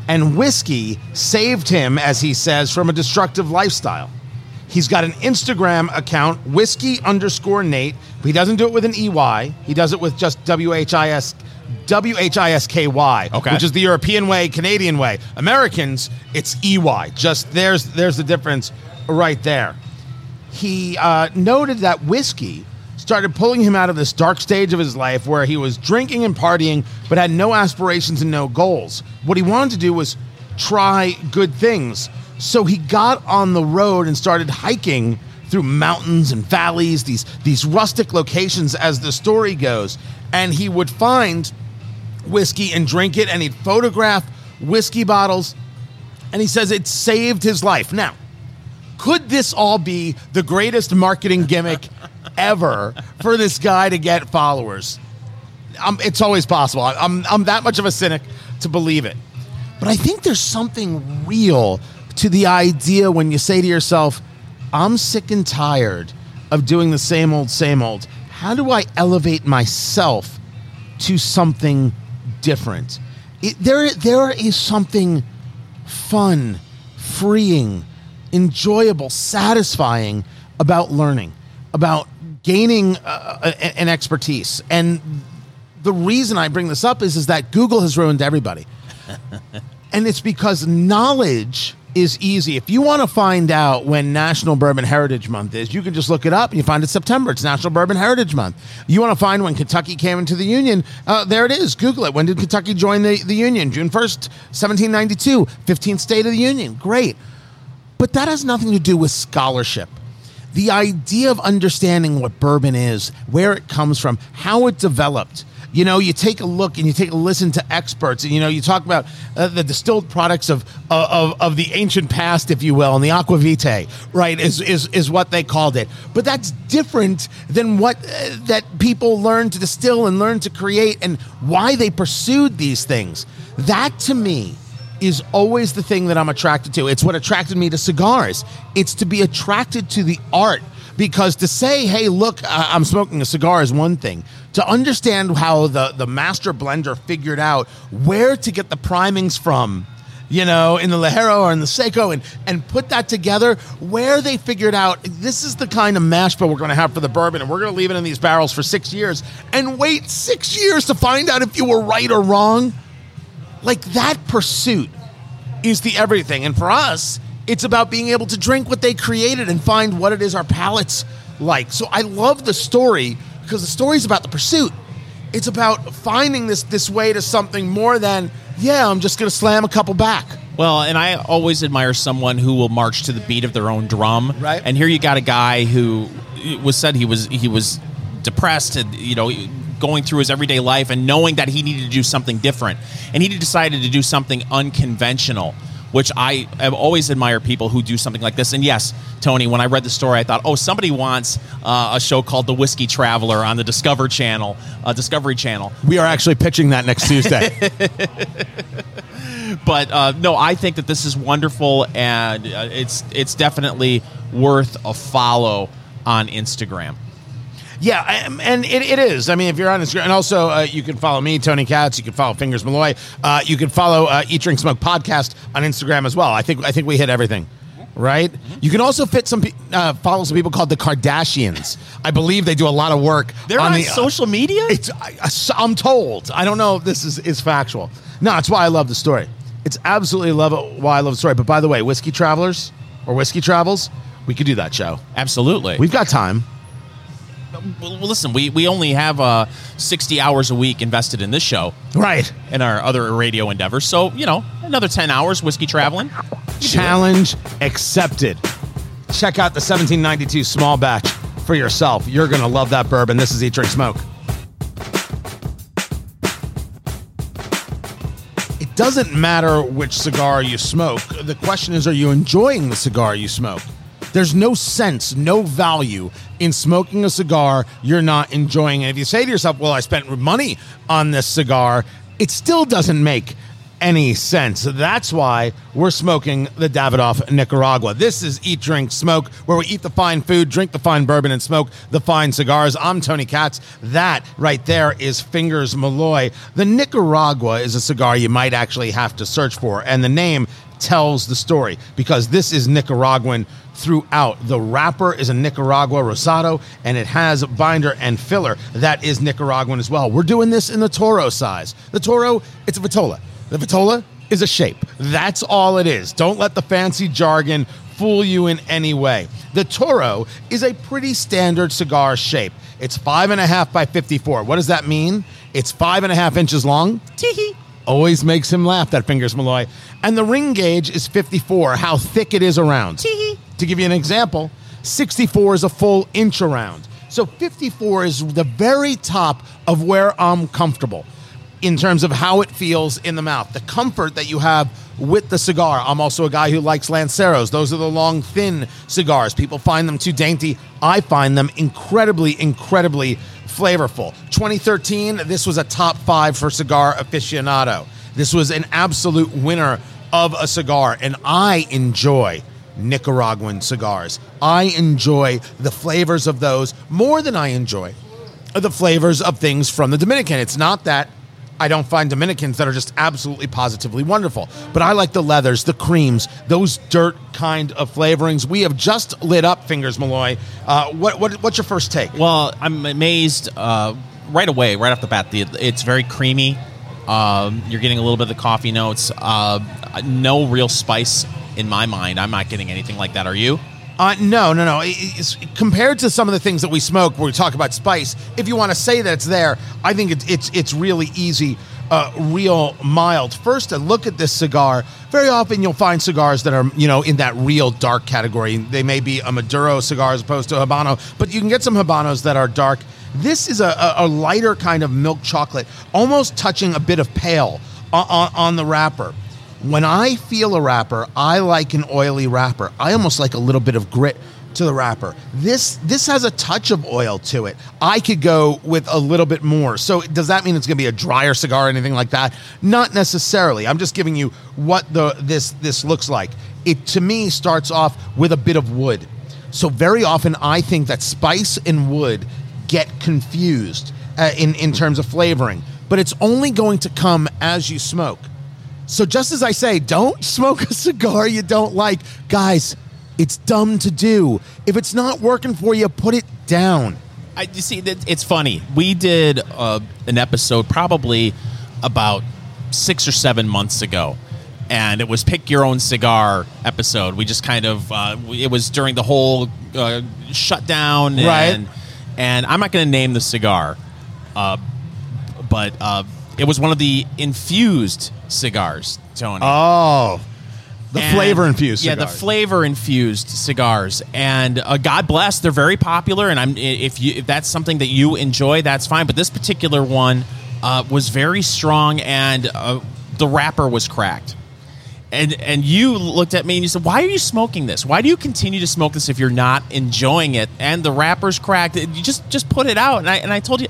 and whiskey saved him, as he says, from a destructive lifestyle. He's got an Instagram account, whiskey underscore Nate, but he doesn't do it with an EY. He does it with just W H I S W H I S K Y, Okay. which is the European way, Canadian way. Americans, it's EY. Just there's there's the difference right there. He uh, noted that whiskey started pulling him out of this dark stage of his life where he was drinking and partying but had no aspirations and no goals. What he wanted to do was try good things. So he got on the road and started hiking through mountains and valleys, these these rustic locations as the story goes, and he would find whiskey and drink it and he'd photograph whiskey bottles and he says it saved his life. Now, could this all be the greatest marketing gimmick ever for this guy to get followers? Um, it's always possible. I'm, I'm that much of a cynic to believe it. But I think there's something real to the idea when you say to yourself, I'm sick and tired of doing the same old, same old. How do I elevate myself to something different? It, there, there is something fun, freeing, enjoyable, satisfying about learning, about gaining uh, an expertise. And the reason I bring this up is, is that Google has ruined everybody. and it's because knowledge is easy. If you want to find out when National Bourbon Heritage Month is, you can just look it up and you find it September. It's National Bourbon Heritage Month. You want to find when Kentucky came into the Union, uh, there it is. Google it. When did Kentucky join the, the Union? June 1st, 1792, 15th State of the Union. Great. But that has nothing to do with scholarship. The idea of understanding what bourbon is, where it comes from, how it developed. You know, you take a look and you take a listen to experts, and you know, you talk about uh, the distilled products of, of of the ancient past, if you will, and the aquavitae, right? Is is is what they called it. But that's different than what uh, that people learn to distill and learn to create, and why they pursued these things. That to me is always the thing that I'm attracted to. It's what attracted me to cigars. It's to be attracted to the art because to say, "Hey, look, I'm smoking a cigar" is one thing. To understand how the the master blender figured out where to get the primings from you know, in the Ligero or in the Seco and, and put that together where they figured out this is the kind of mash bill we're going to have for the bourbon and we're going to leave it in these barrels for six years and wait six years to find out if you were right or wrong. Like that pursuit is the everything. And for us, it's about being able to drink what they created and find what it is our palates like. So I love the story because the story is about the pursuit. It's about finding this this way to something more than yeah, I'm just going to slam a couple back. Well, and I always admire someone who will march to the beat of their own drum. Right. And here you got a guy who was said he was he was depressed and you know going through his everyday life and knowing that he needed to do something different, and he decided to do something unconventional. Which I have always admired people who do something like this. And yes, Tony, when I read the story, I thought, oh, somebody wants uh, a show called The Whiskey Traveler on the Discover Channel, uh, Discovery Channel. We are actually pitching that next Tuesday. but uh, no, I think that this is wonderful, and uh, it's it's definitely worth a follow on Instagram. Yeah, I- and it, it is. I mean, if you're on Instagram, and also uh, you can follow me, Tony Katz. You can follow Fingers Malloy. Uh, you can follow uh, Eat Drink Smoke podcast on Instagram as well. I think I think we hit everything, right? You can also fit some pe- uh, follow some people called the Kardashians. I believe they do a lot of work. They're on, the, social media. It's I, am told. I don't know if this is is factual. No, it's why I love the story. It's absolutely love it, why I love the story. But by the way, whiskey travelers or whiskey travels, we could do that show. Absolutely. We've got time. Well, listen, we, we only have uh, 60 hours a week invested in this show Right. and our other radio endeavors. So, you know, another 10 hours whiskey traveling. Challenge accepted. Check out the 1792 small batch for yourself. You're going to love that bourbon. This is Eat, Drink, Smoke. It doesn't matter which cigar you smoke. The question is, are you enjoying the cigar you smoke? There's no sense, no value in smoking a cigar you're not enjoying. And if you say to yourself, well, I spent money on this cigar, it still doesn't make any sense. That's why we're smoking the Davidoff Nicaragua. This is Eat, Drink, Smoke, where we eat the fine food, drink the fine bourbon, and smoke the fine cigars. I'm Tony Katz. That right there is Fingers Malloy. The Nicaragua is a cigar you might actually have to search for, and the name tells the story because this is Nicaraguan throughout. The wrapper is a Nicaragua Rosado, and it has binder and filler that is Nicaraguan as well. We're doing this in the Toro size. The Toro, it's a Vitola. The Vitola is a shape. That's all it is. Don't let the fancy jargon fool you in any way. The Toro is a pretty standard cigar shape. It's five and a half by 54. What does that mean? It's five and a half inches long. Teehee. Always makes him laugh, that Fingers Malloy. And the ring gauge is 54, how thick it is around. To give you an example, 64 is a full inch around. So 54 is the very top of where I'm comfortable in terms of how it feels in the mouth, the comfort that you have with the cigar. I'm also a guy who likes Lanceros. Those are the long, thin cigars. People find them too dainty. I find them incredibly, incredibly flavorful. 2013, this was a top five for Cigar Aficionado. This was an absolute winner of a cigar, and I enjoy Nicaraguan cigars. I enjoy the flavors of those more than I enjoy the flavors of things from the Dominican. It's not that I don't find Dominicans that are just absolutely positively wonderful, but I like the leathers, the creams, those dirt kind of flavorings. We have just lit up Fingers Malloy. Uh, what, what, what's your first take? Well, I'm amazed uh, right away, right off the bat. The, it's very creamy. Um, you're getting a little bit of the coffee notes. Uh, no real spice in my mind. I'm not getting anything like that. Are you? Uh, no, no, no. It's- compared to some of the things that we smoke, where we talk about spice, if you want to say that it's there, I think it's it's, it's really easy, uh, real mild. First, a look at this cigar. Very often, you'll find cigars that are you know in that real dark category. They may be a Maduro cigar as opposed to a Habano, but you can get some Habanos that are dark. This is a, a, lighter kind of milk chocolate, almost touching a bit of pale on, on, on the wrapper. When I feel a wrapper, I like an oily wrapper. I almost like a little bit of grit to the wrapper. This this has a touch of oil to it. I could go with a little bit more. So does that mean it's going to be a drier cigar or anything like that? Not necessarily. I'm just giving you what the this this looks like. It to me starts off with a bit of wood. So very often I think that spice and wood get confused uh, in in terms of flavoring, but it's only going to come as you smoke So just as I say, don't smoke a cigar you don't like, guys. It's dumb to do. If it's not working for you, put it down. I, you see, that- it's funny. We did uh, an episode probably about six or seven months ago, and it was pick your own cigar episode. We just kind of uh, it was during the whole uh, shutdown, Right. And, and I'm not going to name the cigar, uh, but uh, it was one of the infused cigars, Tony. Oh, the And- flavor infused. Yeah, the flavor infused cigars, and uh, God bless, they're very popular. And I'm if you if that's something that you enjoy, that's fine. But this particular one uh, was very strong, and uh, the wrapper was cracked. And and you looked at me and you said, "Why are you smoking this? Why do you continue to smoke this if you're not enjoying it?" And the wrapper's cracked. You just just put it out. And I and I told you.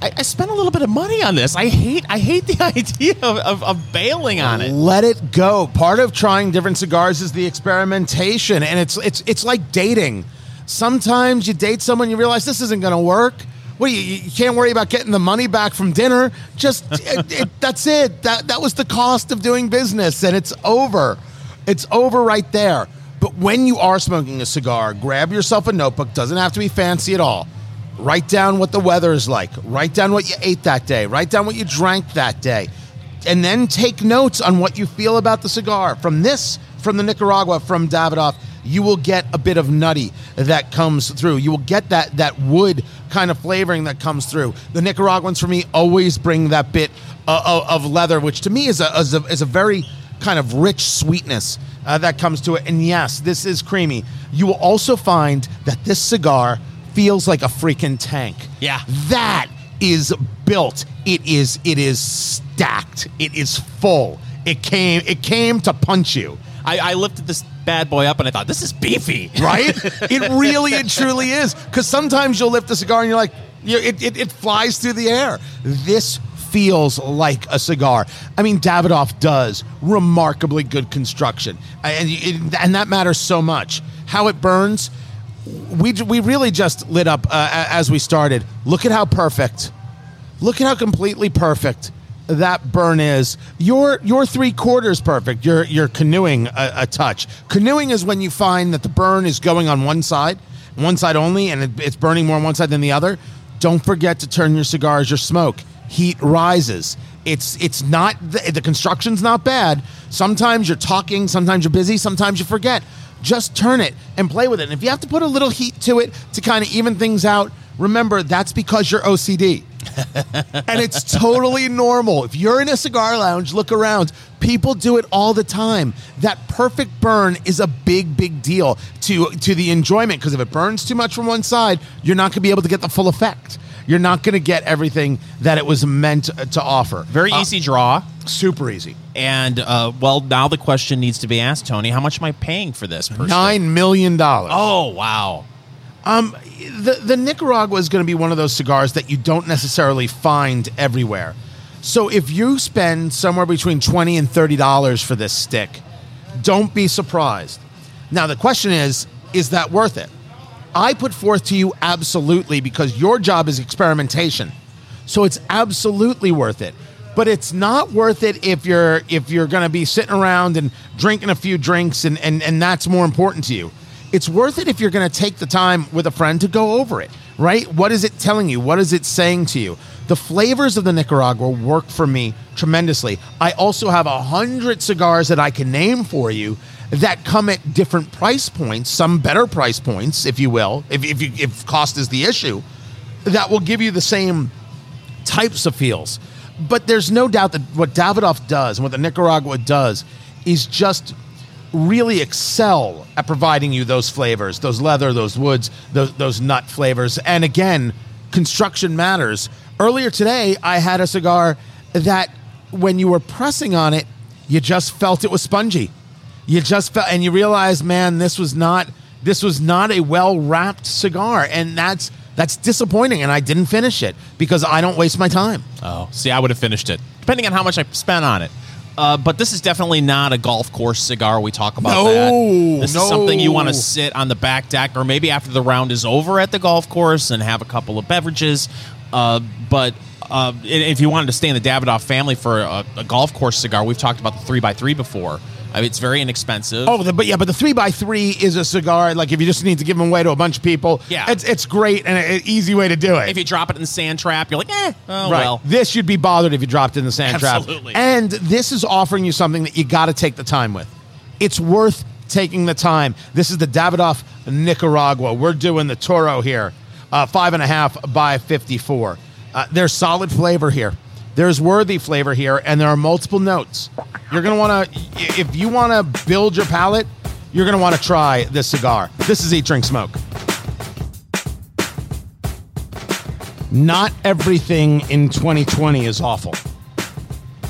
I, I spent a little bit of money on this. I hate I hate the idea of, of, of bailing on it. Let it go. Part of trying different cigars is the experimentation, and it's it's it's like dating. Sometimes you date someone, you realize this isn't going to work. Well, you, you can't worry about getting the money back from dinner. Just it, it, that's it. That that was the cost of doing business, and it's over. It's over right there. But when you are smoking a cigar, grab yourself a notebook. Doesn't have to be fancy at all. Write down what the weather is like. Write down what you ate that day. Write down what you drank that day. And then take notes on what you feel about the cigar. From this, from the Nicaragua, from Davidoff, you will get a bit of nutty that comes through. You will get that that wood kind of flavoring that comes through. The Nicaraguans, for me, always bring that bit uh, of, of leather, which to me is a, is a, is a very kind of rich sweetness uh, that comes to it. And yes, this is creamy. You will also find that this cigar feels like a freaking tank. Yeah. That is built. It is it is stacked. It is full. It came it came to punch you. I, I lifted this bad boy up and I thought, this is beefy. Right? it really and truly is. Because sometimes you'll lift a cigar and you're like, you it, it, it flies through the air. This feels like a cigar. I mean, Davidoff does remarkably good construction, and it, and that matters so much. How it burns, we we really just lit up uh, as we started. Look at how perfect. Look at how completely perfect that burn is. Your your three quarters perfect. You're you're canoeing a, a touch. Canoeing is when you find that the burn is going on one side, one side only, and it, it's burning more on one side than the other. Don't forget to turn your cigar as your smoke. Heat rises. It's it's not the, the construction's not bad. Sometimes you're talking, sometimes you're busy, sometimes you forget. Just turn it and play with it. And if you have to put a little heat to it to kind of even things out, remember that's because you're OCD and it's totally normal. If you're in a cigar lounge, look around. People do it all the time. That perfect burn is a big, big deal to to the enjoyment because if it burns too much from one side, you're not going to be able to get the full effect. You're not going to get everything that it was meant to offer. Very Uh, easy draw. super easy. And, uh, well, now the question needs to be asked, Tony. How much am I paying for this? Per stick? Nine million dollars. Oh, wow. Um, the the Nicaragua is going to be one of those cigars that you don't necessarily find everywhere. So if you spend somewhere between twenty and thirty dollars for this stick, don't be surprised. Now the question is, is that worth it? I put forth to you absolutely because your job is experimentation. So it's absolutely worth it. But it's not worth it if you're if you're going to be sitting around and drinking a few drinks and, and and that's more important to you. It's worth it if you're going to take the time with a friend to go over it, right? What is it telling you? What is it saying to you? The flavors of the Nicaragua work for me tremendously. I also have a hundred cigars that I can name for you that come at different price points, some better price points, if you will, if, if, you, if cost is the issue, that will give you the same types of feels. But there's no doubt that what Davidoff does and what the Nicaragua does is just really excel at providing you those flavors, those leather, those woods, those, those nut flavors. And again, construction matters. Earlier today, I had a cigar that when you were pressing on it, you just felt it was spongy. You just felt, and you realized, man, this was not this was not a well wrapped cigar, and that's that's disappointing. And I didn't finish it because I don't waste my time. Oh, see, I would have finished it, depending on how much I spent on it. Uh, but this is definitely not a golf course cigar. We talk about No, that. This no. is something you want to sit on the back deck, or maybe after the round is over at the golf course and have a couple of beverages. Uh, but uh, if you wanted to stay in the Davidoff family for a, a golf course cigar, we've talked about the three x three before. I mean, it's very inexpensive. Oh, the, but yeah, but the three by three is a cigar. Like if you just need to give them away to a bunch of people, Yeah. it's it's great and an easy way to do it. if you drop it in the sand trap, you're like, eh, oh right. well. This you'd be bothered if you dropped it in the sand Absolutely. trap. Absolutely. And this is offering you something that you got to take the time with. It's worth taking the time. This is the Davidoff Nicaragua. We're doing the Toro here, uh, five and a half by 54. Uh, there's solid flavor here. There's worthy flavor here, and there are multiple notes. You're gonna want to, if you want to build your palate, you're gonna want to try this cigar. This is Eat, Drink, Smoke. Not everything in 2020 is awful.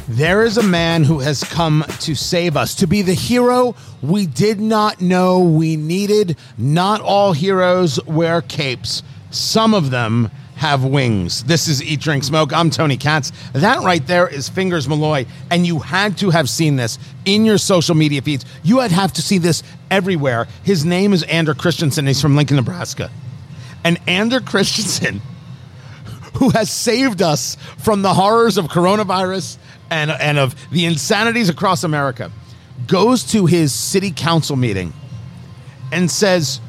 There is a man who has come to save us, to be the hero we did not know we needed. Not all heroes wear capes, some of them have wings. This is Eat, Drink, Smoke. I'm Tony Katz. That right there is Fingers Malloy, and you had to have seen this in your social media feeds. You had have to see this everywhere. His name is Ander Christensen. He's from Lincoln, Nebraska. And Ander Christensen who has saved us from the horrors of coronavirus and, and of the insanities across America, goes to his city council meeting and says,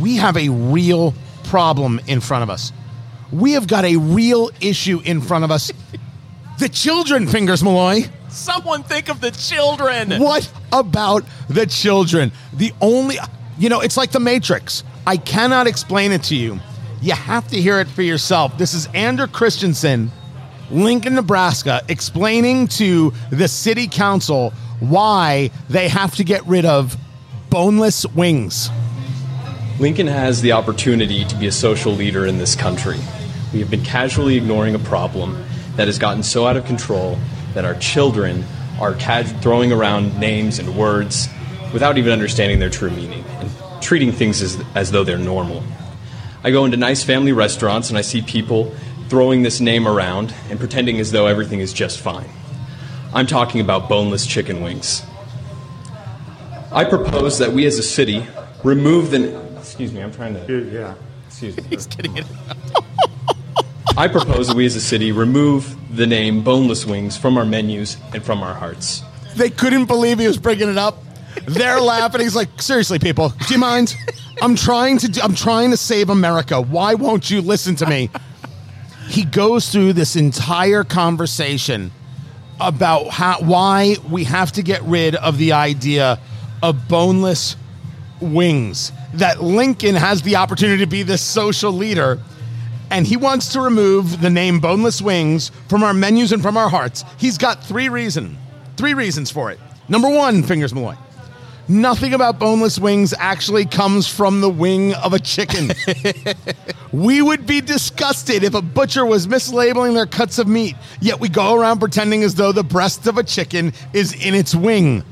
We have a real problem in front of us. We have got a real issue in front of us. the children, Fingers Malloy. Someone think of the children. What about the children? The only, you know, it's like the Matrix. I cannot explain it to you. You have to hear it for yourself. This is Andrew Christensen, Lincoln, Nebraska, explaining to the city council why they have to get rid of boneless wings. Lincoln has the opportunity to be a social leader in this country. We have been casually ignoring a problem that has gotten so out of control that our children are throwing around names and words without even understanding their true meaning and treating things as, as though they're normal. I go into nice family restaurants and I see people throwing this name around and pretending as though everything is just fine. I'm talking about boneless chicken wings. I propose that we as a city remove the. Excuse me, I'm trying to. Yeah. Excuse me. He's getting it. I propose that we as a city remove the name boneless wings from our menus and from our hearts. They couldn't believe he was bringing it up. They're laughing. He's like, seriously, people, do you mind? I'm trying to. Do, I'm trying to save America. Why won't you listen to me? He goes through this entire conversation about how why we have to get rid of the idea of boneless wings. That Lincoln has the opportunity to be this social leader, and he wants to remove the name boneless wings from our menus and from our hearts. He's got three reason, three reasons for it. Number one, fingers Malloy. Nothing about boneless wings actually comes from the wing of a chicken. we would be disgusted if a butcher was mislabeling their cuts of meat, yet we go around pretending as though the breast of a chicken is in its wing.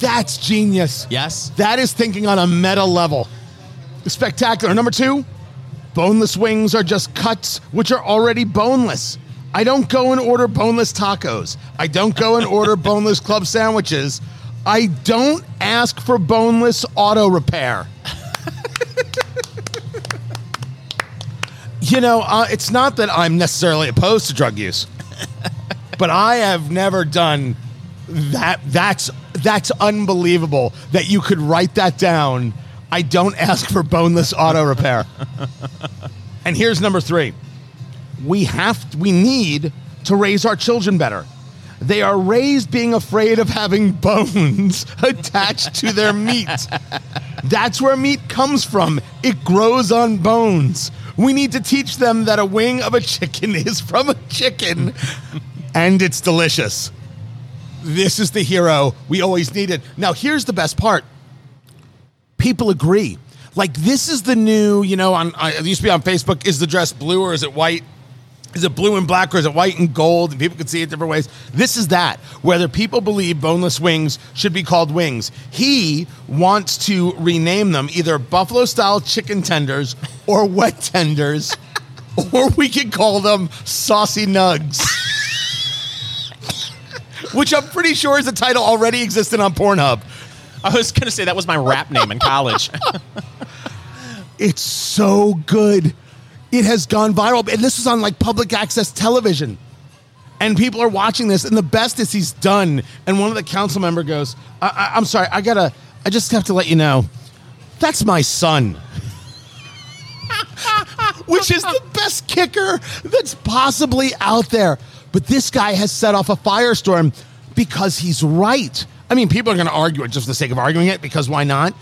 That's genius. Yes. That is thinking on a meta level. Spectacular. Number two, boneless wings are just cuts which are already boneless. I don't go and order boneless tacos. I don't go and order boneless club sandwiches. I don't ask for boneless auto repair. you know, uh, it's not that I'm necessarily opposed to drug use, but I have never done that. That's that's unbelievable that you could write that down. I don't ask for boneless auto repair. and here's number three: we have, we need to raise our children better. They are raised being afraid of having bones attached to their meat. That's where meat comes from. It grows on bones. We need to teach them that a wing of a chicken is from a chicken and it's delicious. This is the hero we always needed. Now, here's the best part people agree. Like, this is the new, you know, on, I it used to be on Facebook is the dress blue or is it white? Is it blue and black or is it white and gold? And people can see it different ways. This is that. Whether people believe boneless wings should be called wings, he wants to rename them either buffalo style chicken tenders or wet tenders, or we could call them saucy nugs. Which I'm pretty sure is a title already existing on Pornhub. I was going to say that was my rap name in college. It's so good. It has gone viral, and this was on like public access television. And people are watching this, and the best is he's done. And one of the council member goes, I, I, "I'm sorry, I gotta, I just have to let you know, that's my son." Which is the best kicker that's possibly out there. But this guy has set off a firestorm because he's right. I mean, people are going to argue it just for the sake of arguing it because why not?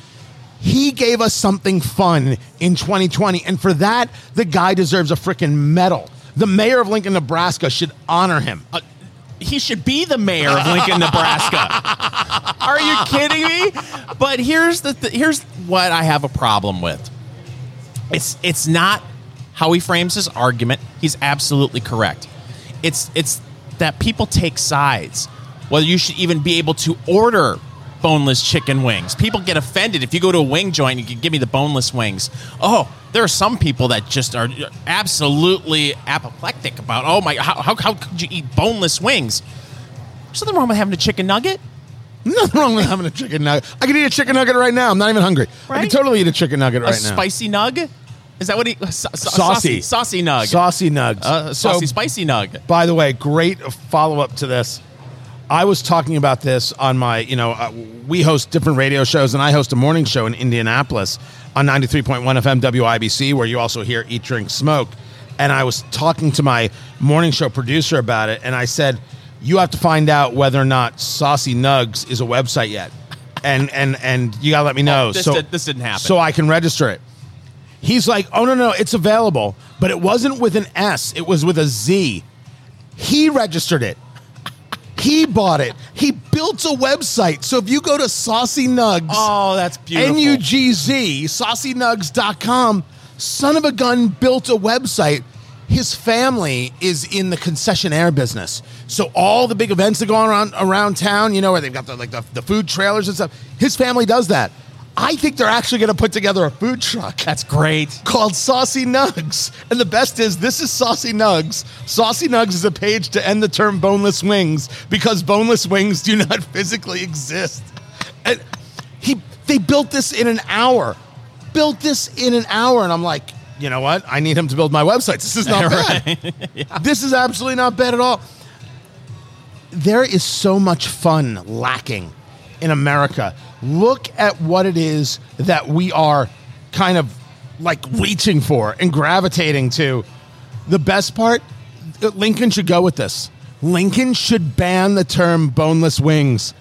He gave us something fun in 2020, and for that, the guy deserves a freaking medal. The mayor of Lincoln, Nebraska should honor him. Uh, he should be the mayor of Lincoln, Nebraska. Are you kidding me? But here's the th- here's what I have a problem with. It's it's not how he frames his argument. He's absolutely correct. It's it's that people take sides. Whether you should even be able to order boneless chicken wings. People get offended if you go to a wing joint and you can give me the boneless wings. Oh, there are some people that just are absolutely apoplectic about, oh my, how, how, how could you eat boneless wings? There's nothing wrong with having a chicken nugget. Nothing wrong with having a chicken nugget. I could eat a chicken nugget right now. I'm not even hungry. I Right? could totally eat a chicken nugget A right now. spicy nug? Is that what he? Sa- sa- Saucy. saucy, saucy nug. Saucy nugs. uh, so, saucy spicy nug. by the way, great follow up to this. I was talking about this on my, you know, uh, we host different radio shows, and I host a morning show in Indianapolis on 93.1 FM WIBC, where you also hear Eat, Drink, Smoke. And I was talking to my morning show producer about it, and I said, You have to find out whether or not Saucy Nugs is a website yet. And and and you gotta let me know. Oh, this so did- this didn't happen. So I can register it. He's like, oh no no, it's available, but it wasn't with an S. It was with a Z. He registered it. He bought it. He built a website. So if you go to Saucy Nugs, Oh, that's beautiful. N U G Z, saucynugz.com, son of a gun built a website. His family is in the concessionaire business. So all the big events that go on around around town, you know, where they've got the like the, the food trailers and stuff, his family does that. I think they're actually going to put together a food truck That's great. called Saucy Nugs. And the best is this is Saucy Nugs. Saucy Nugs is a page to end the term boneless wings because boneless wings do not physically exist. And he they built this in an hour. Built this in an hour and I'm like, you know what? I need him to build my website. This is not bad. This is absolutely not bad at all. There is so much fun lacking in America. Look at what it is that we are kind of like reaching for and gravitating to. The best part, Lincoln should go with this. Lincoln should ban the term boneless wings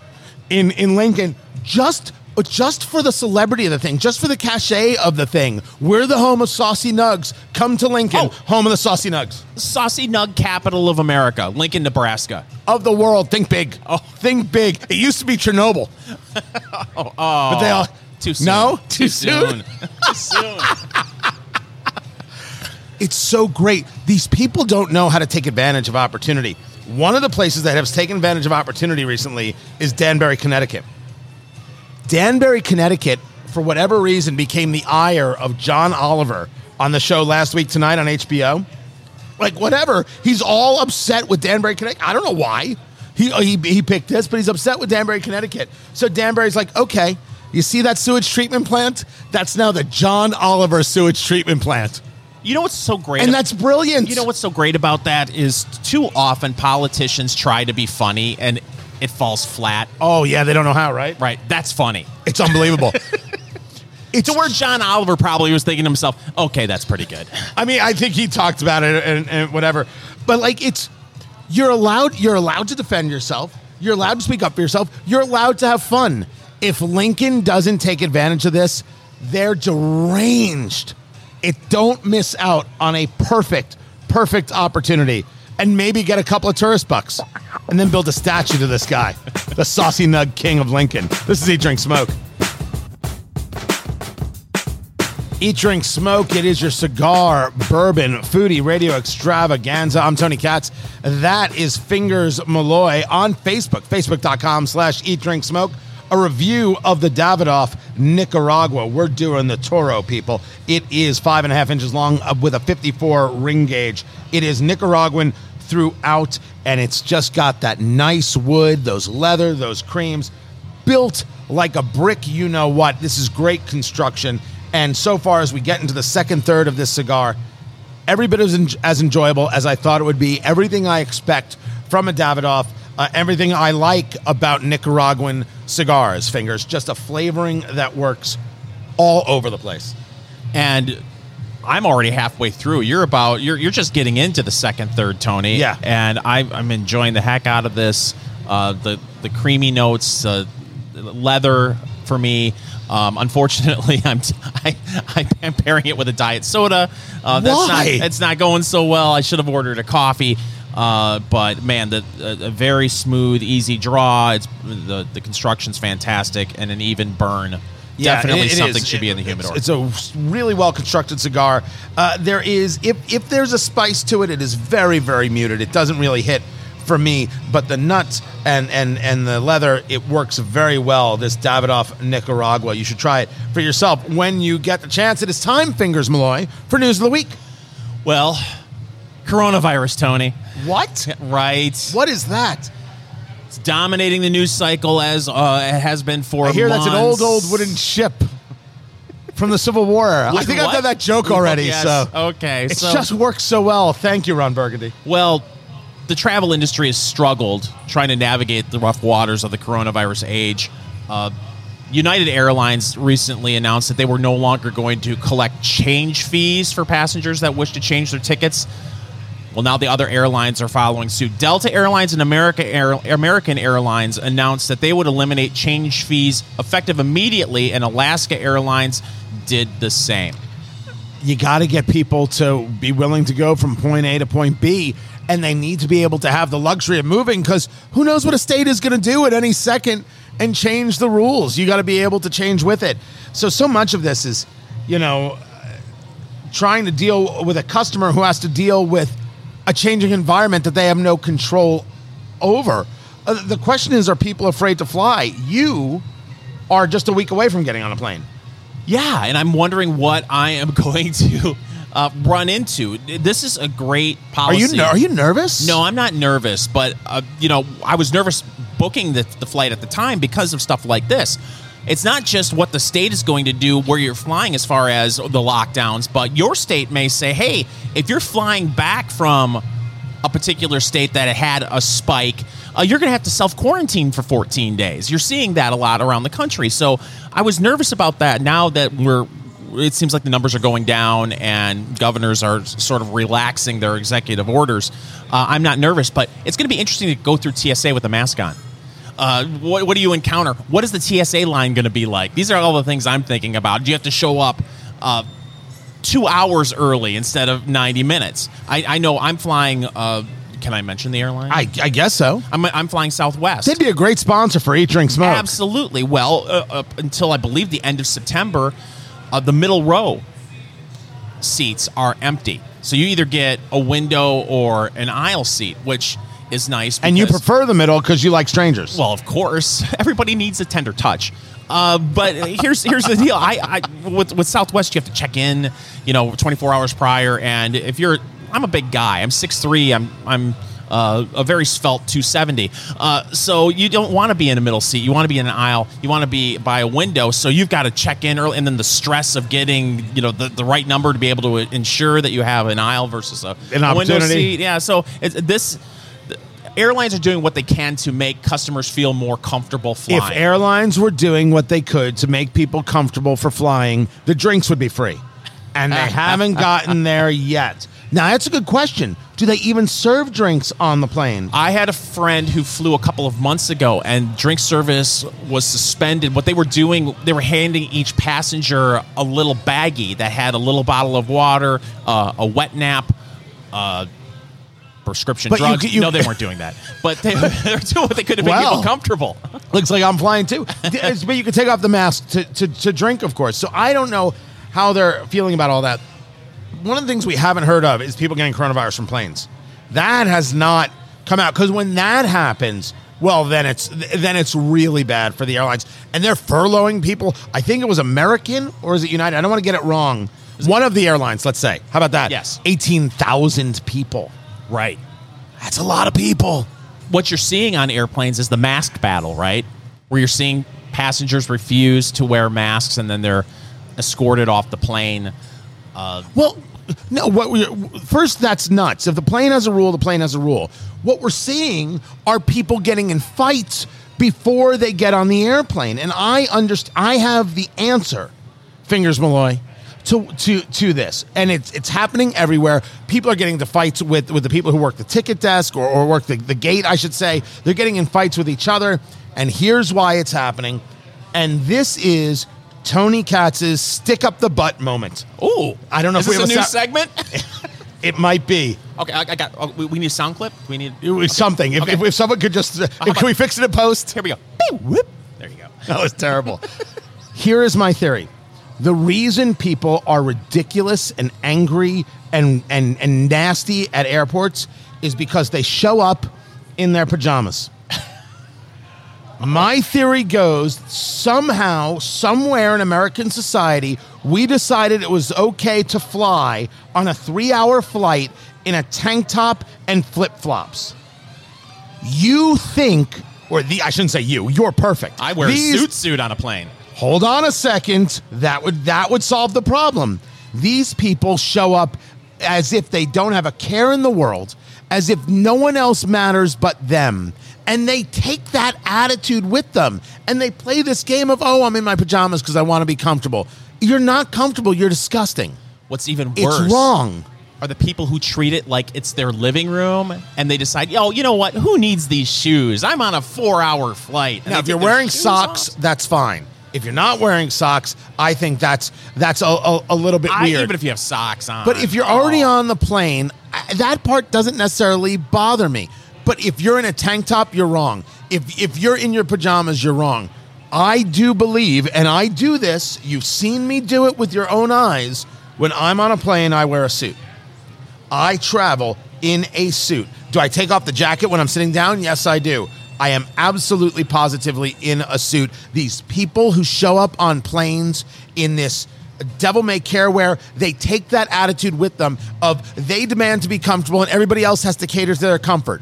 in in Lincoln just Oh, just for the celebrity of the thing, just for the cachet of the thing. We're the home of saucy nugs. Come to Lincoln, Oh. home of the saucy nugs Saucy nug capital of America, Lincoln, Nebraska. of the world. Think big. Oh. think big. It used to be Chernobyl, oh, oh, but they all too soon. No, too, soon. too soon. it's so great. These people don't know how to take advantage of opportunity. One of the places that has taken advantage of opportunity recently is Danbury, Connecticut. Danbury, Connecticut, for whatever reason, became the ire of John Oliver on the show last week tonight on HBO. Like, whatever. He's all upset with Danbury, Connecticut. I don't know why. He, oh, he, he picked this, but he's upset with Danbury, Connecticut. So Danbury's like, okay, you see that sewage treatment plant? That's now the John Oliver sewage treatment plant. You know what's so great? And that's brilliant. You know what's so great about that is too often politicians try to be funny and it falls flat. Oh, yeah, they don't know how, right? Right. That's funny. It's unbelievable. it's To where John Oliver probably was thinking to himself, okay, that's pretty good. I mean, I think he talked about it and, and whatever. But like it's you're allowed you're allowed to defend yourself. You're allowed to speak up for yourself. You're allowed to have fun. If Lincoln doesn't take advantage of this, they're deranged. It don't miss out on a perfect, perfect opportunity. And maybe get a couple of tourist bucks and then build a statue to this guy, the saucy nug king of Lincoln. This is Eat Drink Smoke. Eat, drink, smoke. It is your cigar, bourbon, foodie, radio extravaganza. I'm Tony Katz. That is Fingers Malloy on Facebook, facebook.com slash eat, drink, smoke. A review of the Davidoff Nicaragua. We're doing the Toro, people. It is five and a half inches long uh, with a 54 ring gauge. It is Nicaraguan throughout, and it's just got that nice wood, those leather, those creams built like a brick, you know what. This is great construction. And so far as we get into the second third of this cigar, every bit as, as enjoyable as I thought it would be. Everything I expect from a Davidoff, uh, everything I like about Nicaraguan cigars, fingers, just a flavoring that works all over the place. and I'm already halfway through. You're about you're you're just getting into the second third, Tony. Yeah. and I, I'm enjoying the heck out of this. Uh, the the creamy notes, uh, leather for me. Um, unfortunately, I'm I, I'm pairing it with a diet soda. Uh, that's Why? not it's not going so well. I should have ordered a coffee. Uh, but man, the a, a very smooth, easy draw. It's the the construction's fantastic and an even burn. Definitely it- it something is. should be in the It's- humidor. It's, a really well constructed cigar. Uh, there is, if if there's a spice to it, it is very very muted. It doesn't really hit for me, but the nuts and and and the leather, it works very well. This Davidoff Nicaragua, you should try it for yourself when you get the chance. It is time, fingers Malloy, for news of the week. Well, coronavirus, Tony. What? Right. What is that? It's dominating the news cycle as uh, it has been for I hear that's an old old wooden ship from the Civil War. I What- think I've done that joke already. Yes. So okay, it so just works so well. Thank you, Ron Burgundy. well, the travel industry has struggled trying to navigate the rough waters of the coronavirus age. Uh, United Airlines recently announced that they were no longer going to collect change fees for passengers that wish to change their tickets. Well, now the other airlines are following suit. Delta Airlines and America Air, American Airlines announced that they would eliminate change fees effective immediately, and Alaska Airlines did the same. you got to get people to be willing to go from point A to point B, and they need to be able to have the luxury of moving because who knows what a state is going to do at any second and change the rules. You got to be able to change with it. So, so much of this is, you know, trying to deal with a customer who has to deal with a changing environment that they have no control over. Uh, the question is, are people afraid to fly? You are just a week away from getting on a plane. Yeah, and I'm wondering what I am going to uh, run into. This is a great policy. Are you are you nervous? No, I'm not nervous, but uh, you know, I was nervous booking the, the flight at the time because of stuff like this. It's not just what the state is going to do where you're flying as far as the lockdowns, but your state may say, "Hey, if you're flying back from a particular state that had a spike, uh, you're going to have to self quarantine for 14 days." You're seeing that a lot around the country. So I was nervous about that. Now that we're it seems like the numbers are going down and governors are sort of relaxing their executive orders. Uh, I'm not nervous, but it's going to be interesting to go through TSA with a mask on. Uh, what, what do you encounter? What is the TSA line going to be like? These are all the things I'm thinking about. Do you have to show up uh, two hours early instead of 90 minutes? I, I know I'm flying. Uh, can I mention the airline? I, I guess so. I'm, I'm flying Southwest. They'd be a great sponsor for Eat, Drink, Smoke. Absolutely. Well, uh, up until I believe the end of September, uh, the middle row seats are empty. So you either get a window or an aisle seat, which is nice. And you because- prefer the middle because you like strangers. well, of course, everybody needs a tender touch. Uh, but here's here's the deal. I, I with with Southwest, you have to check in, you know, 24 hours prior. And if you're, I'm a big guy. I'm 6'3". I'm I'm uh, a very svelte 270. Uh, so you don't want to be in a middle seat. You want to be in an aisle. You want to be by a window. So you've got to check in early, and then the stress of getting you know the, the right number to be able to ensure that you have an aisle versus a, An window opportunity. seat. Yeah. So it's, this. Airlines are doing what they can to make customers feel more comfortable flying. if airlines were doing what they could to make people comfortable for flying, the drinks would be free. And they haven't gotten there yet. Now, that's a good question. Do they even serve drinks on the plane? I had a friend who flew a couple of months ago, and drink service was suspended. What they were doing, they were handing each passenger a little baggie that had a little bottle of water, uh, a wet nap, uh, prescription But drugs. could- you- no, they weren't doing that, but they, were doing what they could to make Well. people comfortable. Looks like I'm flying too. But you can take off the mask to, to, to drink, of course. So I don't know how they're feeling about all that. One of the things we haven't heard of is people getting coronavirus from planes. That has not come out because when that happens, well, then it's then it's really bad for the airlines, and they're furloughing people. I think it was American or is it United? I don't want to get it wrong. One of the airlines, let's say. How about that? Yes. eighteen thousand people. Right. That's a lot of people. what you're seeing on airplanes is the mask battle, right? Where you're seeing passengers refuse to wear masks and then they're escorted off the plane. Uh, well, No, what we first that's nuts. If the plane has a rule, the plane has a rule. What we're seeing are people getting in fights before they get on the airplane, and I understand. I have the answer, fingers Malloy, to to to this, and it's it's happening everywhere. People are getting into fights with with the people who work the ticket desk or, or work the, the gate. I should say they're getting in fights with each other, and here's why it's happening. And this is Tony Katz's stick up the butt moment. Oh, I don't know Is if we this have a new sou- segment? It might be. okay, I, I got. Oh, we, we need a sound clip. We need. It was something. If, Okay. if, if someone could just, uh, can we fix it in post? Here we go. Beep, whoop. There you go. That was terrible. Here is my theory. The reason people are ridiculous and angry and, and, and nasty at airports is because they show up in their pajamas. My theory goes somehow, somewhere in American society, we decided it was okay to fly on a three hour flight in a tank top and flip flops. You think, or the, I shouldn't say you, you're perfect. I wear These- a suit suit on a plane. Hold on a second that would that would solve the problem these people show up as if they don't have a care in the world as if no one else matters but them and they take that attitude with them and they play this game of oh i'm in my pajamas because i want to be comfortable you're not comfortable you're disgusting What's even worse? it's wrong are the people who treat it like it's their living room and they decide, oh, you know what? Who needs these shoes? I'm on a four hour flight. And now if you're wearing socks off. that's fine if you're not wearing socks i think that's that's a, a, a little bit I, weird even if you have socks on. But if you're already Oh. on the plane, I- that part doesn't necessarily bother me. But if you're in a tank top, you're wrong. If if you're in your pajamas, you're wrong. I do believe, and I do this. You've seen me do it with your own eyes. When I'm on a plane, I wear a suit. I travel in a suit. Do I take off the jacket when I'm sitting down? Yes, I do. I am absolutely positively in a suit. These people who show up on planes in this devil may care where they take that attitude with them of they demand to be comfortable and everybody else has to cater to their comfort.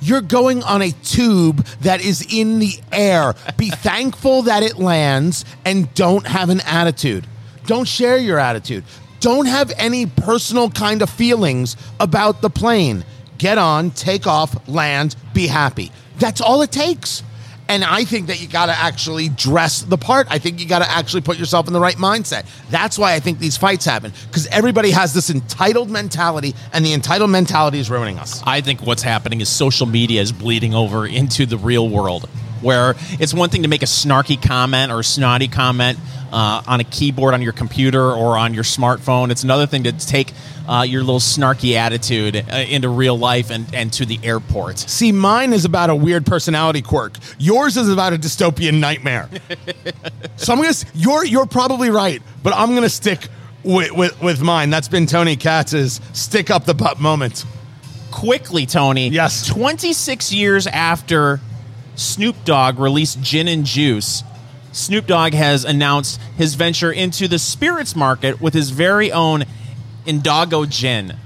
You're going on a tube that is in the air. Be thankful that it lands and don't have an attitude. Don't share your attitude. Don't have any personal kind of feelings about the plane. Get on, take off, land, be happy. That's all it takes. And I think that you got to actually dress the part. I think you got to actually put yourself in the right mindset. That's why I think these fights happen because everybody has this entitled mentality, and the entitled mentality is ruining us. I think what's happening is social media is bleeding over into the real world, where it's one thing to make a snarky comment or a snotty comment uh, on a keyboard on your computer or on your smartphone. It's another thing to take uh, your little snarky attitude uh, into real life and, and to the airport. See, mine is about a weird personality quirk. Yours is about a dystopian nightmare. so I'm gonna. You're you're probably right, but I'm gonna stick with with, with mine. That's been Tony Katz's stick up the butt moment. Quickly, Tony. Yes. 26 years after Snoop Dogg released Gin and Juice, Snoop Dogg has announced his venture into the spirits market with his very own Indoggo Gin.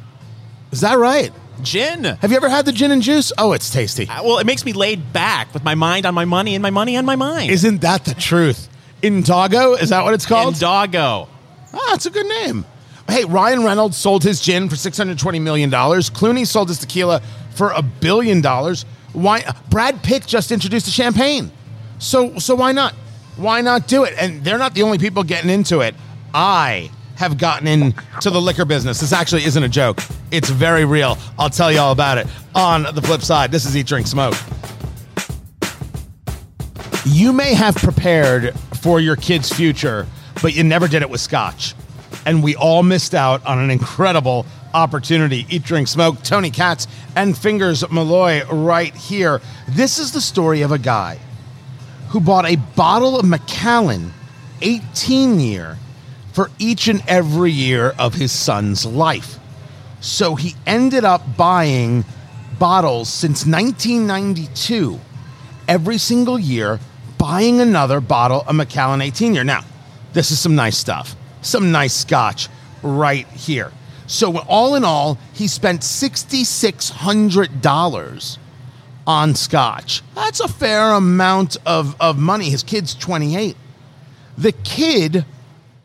Is that right? Gin. Have you ever had the gin and juice? Oh, it's tasty. Uh, Well, it makes me laid back with my mind on my money and my money on my mind. Isn't that the truth? Indoggo, is that what it's called? Indoggo. Ah, it's a good name. Hey, Ryan Reynolds sold his gin for $620 million. Clooney sold his tequila for a billion dollars. Why Brad Pitt just introduced the champagne. So so why not? Why not do it? And they're not the only people getting into it. I have gotten into the liquor business. This actually isn't a joke. It's very real. I'll tell you all about it on the flip side. This is Eat Drink Smoke. You may have prepared for your kid's future, but you never did it with scotch. And we all missed out on an incredible opportunity. Eat, drink, smoke. Tony Katz and Fingers Malloy right here. This is the story of a guy who bought a bottle of Macallan 18 year for each and every year of his son's life. So he ended up buying bottles since 1992 every single year buying another bottle of Macallan 18 year. Now, this is some nice stuff, some nice scotch right here. So, all in all, he spent $6,600 on scotch. That's a fair amount of, of money. His kid's 28. The kid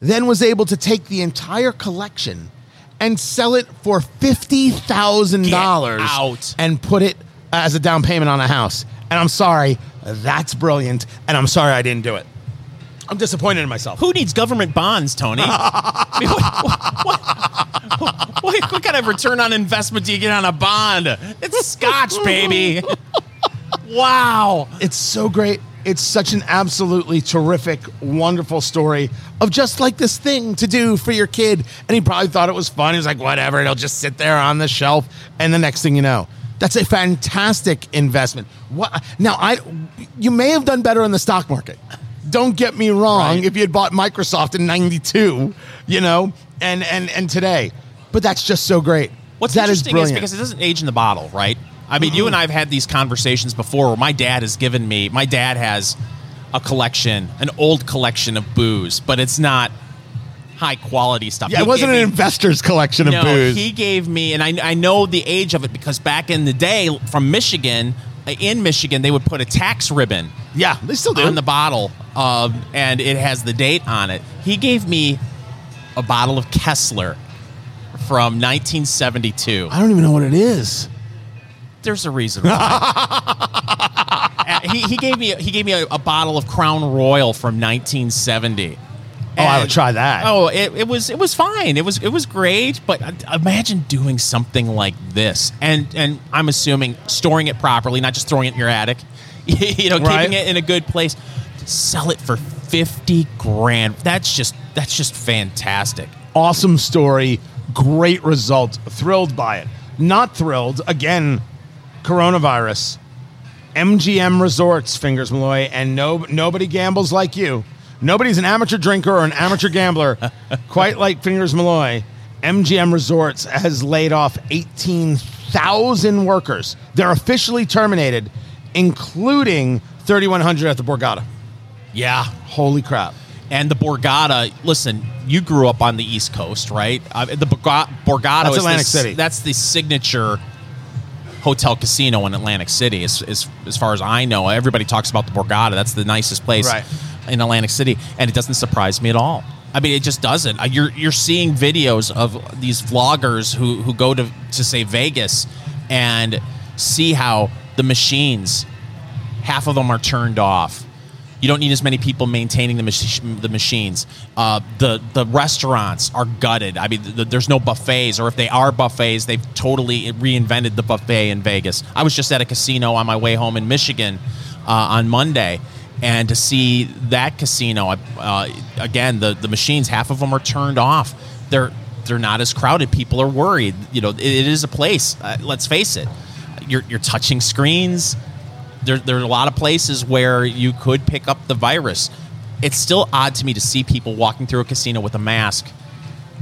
then was able to take the entire collection and sell it for $50,000 out. and put it as a down payment on a house. And I'm sorry, that's brilliant. And I'm sorry I didn't do it. I'm disappointed in myself. Who needs government bonds, Tony? I mean, what, what, what- what- what kind of return on investment do you get on a bond? It's scotch, baby. Wow. It's so great. It's such an absolutely terrific, wonderful story of just like this thing to do for your kid. And he probably thought it was fun. He was like, whatever, it'll just sit there on the shelf. And the next thing you know, that's a fantastic investment. What now? I you may have done better in the stock market. Don't get me wrong. Right. If you had bought Microsoft in '92, you know, and and and today, but that's just so great. What's That is interesting is, brilliant. because it doesn't age in the bottle, right? I mean, you and I have had these conversations before where my dad has given me, my dad has a collection, an old collection of booze, but it's not high quality stuff. yeah, He it wasn't an me- investor's collection of no, booze. he gave me, and I, I know the age of it because back in the day from Michigan, in Michigan, they would put a tax ribbon yeah, they still do. on the bottle, um, and it has the date on it. He gave me a bottle of Kessler from 1972. I don't even know what it is. There's a reason why. Uh, he, he gave me he gave me a, a bottle of Crown Royal from 1970. Oh, I would try that. Oh, it, it was it was fine. It was it was great. But uh, imagine doing something like this, and and I'm assuming storing it properly, not just throwing it in your attic. you know, Right. keeping it in a good place. Sell it for fifty grand. That's just that's just fantastic. awesome story, great result. Thrilled by it. Not thrilled, again, coronavirus. MGM Resorts, Fingers Malloy, and no, nobody gambles like you. Nobody's an amateur drinker or an amateur gambler quite like Fingers Malloy. MGM Resorts has laid off 18,000 workers. They're officially terminated, including 3,100 at the Borgata. Yeah, Holy crap. And the Borgata, listen, you grew up on the East Coast, right? Uh, the Borga- Borgata That's is Atlantic the, City. That's the signature hotel casino in Atlantic City, as, as, as far as I know. Everybody talks about the Borgata. That's the nicest place Right. In Atlantic City, and it doesn't surprise me at all. I mean, it just doesn't. Uh, You're you're seeing videos of these vloggers who who go to to say Vegas and see how the machines half of them are turned off. You don't need as many people maintaining the, mach- the machines. Uh, the the restaurants are gutted. I mean, th th- there's no buffets, or if they are buffets, they've totally reinvented the buffet in Vegas. I was just at a casino on my way home in Michigan uh, on Monday, and to see that casino uh, again, the the machines, half of them are turned off. They're they're not as crowded. People are worried. You know, it, it is a place. Uh, let's face it. You're you're touching screens there, there are a lot of places where you could pick up the virus. It's still odd to me to see people walking through a casino with a mask,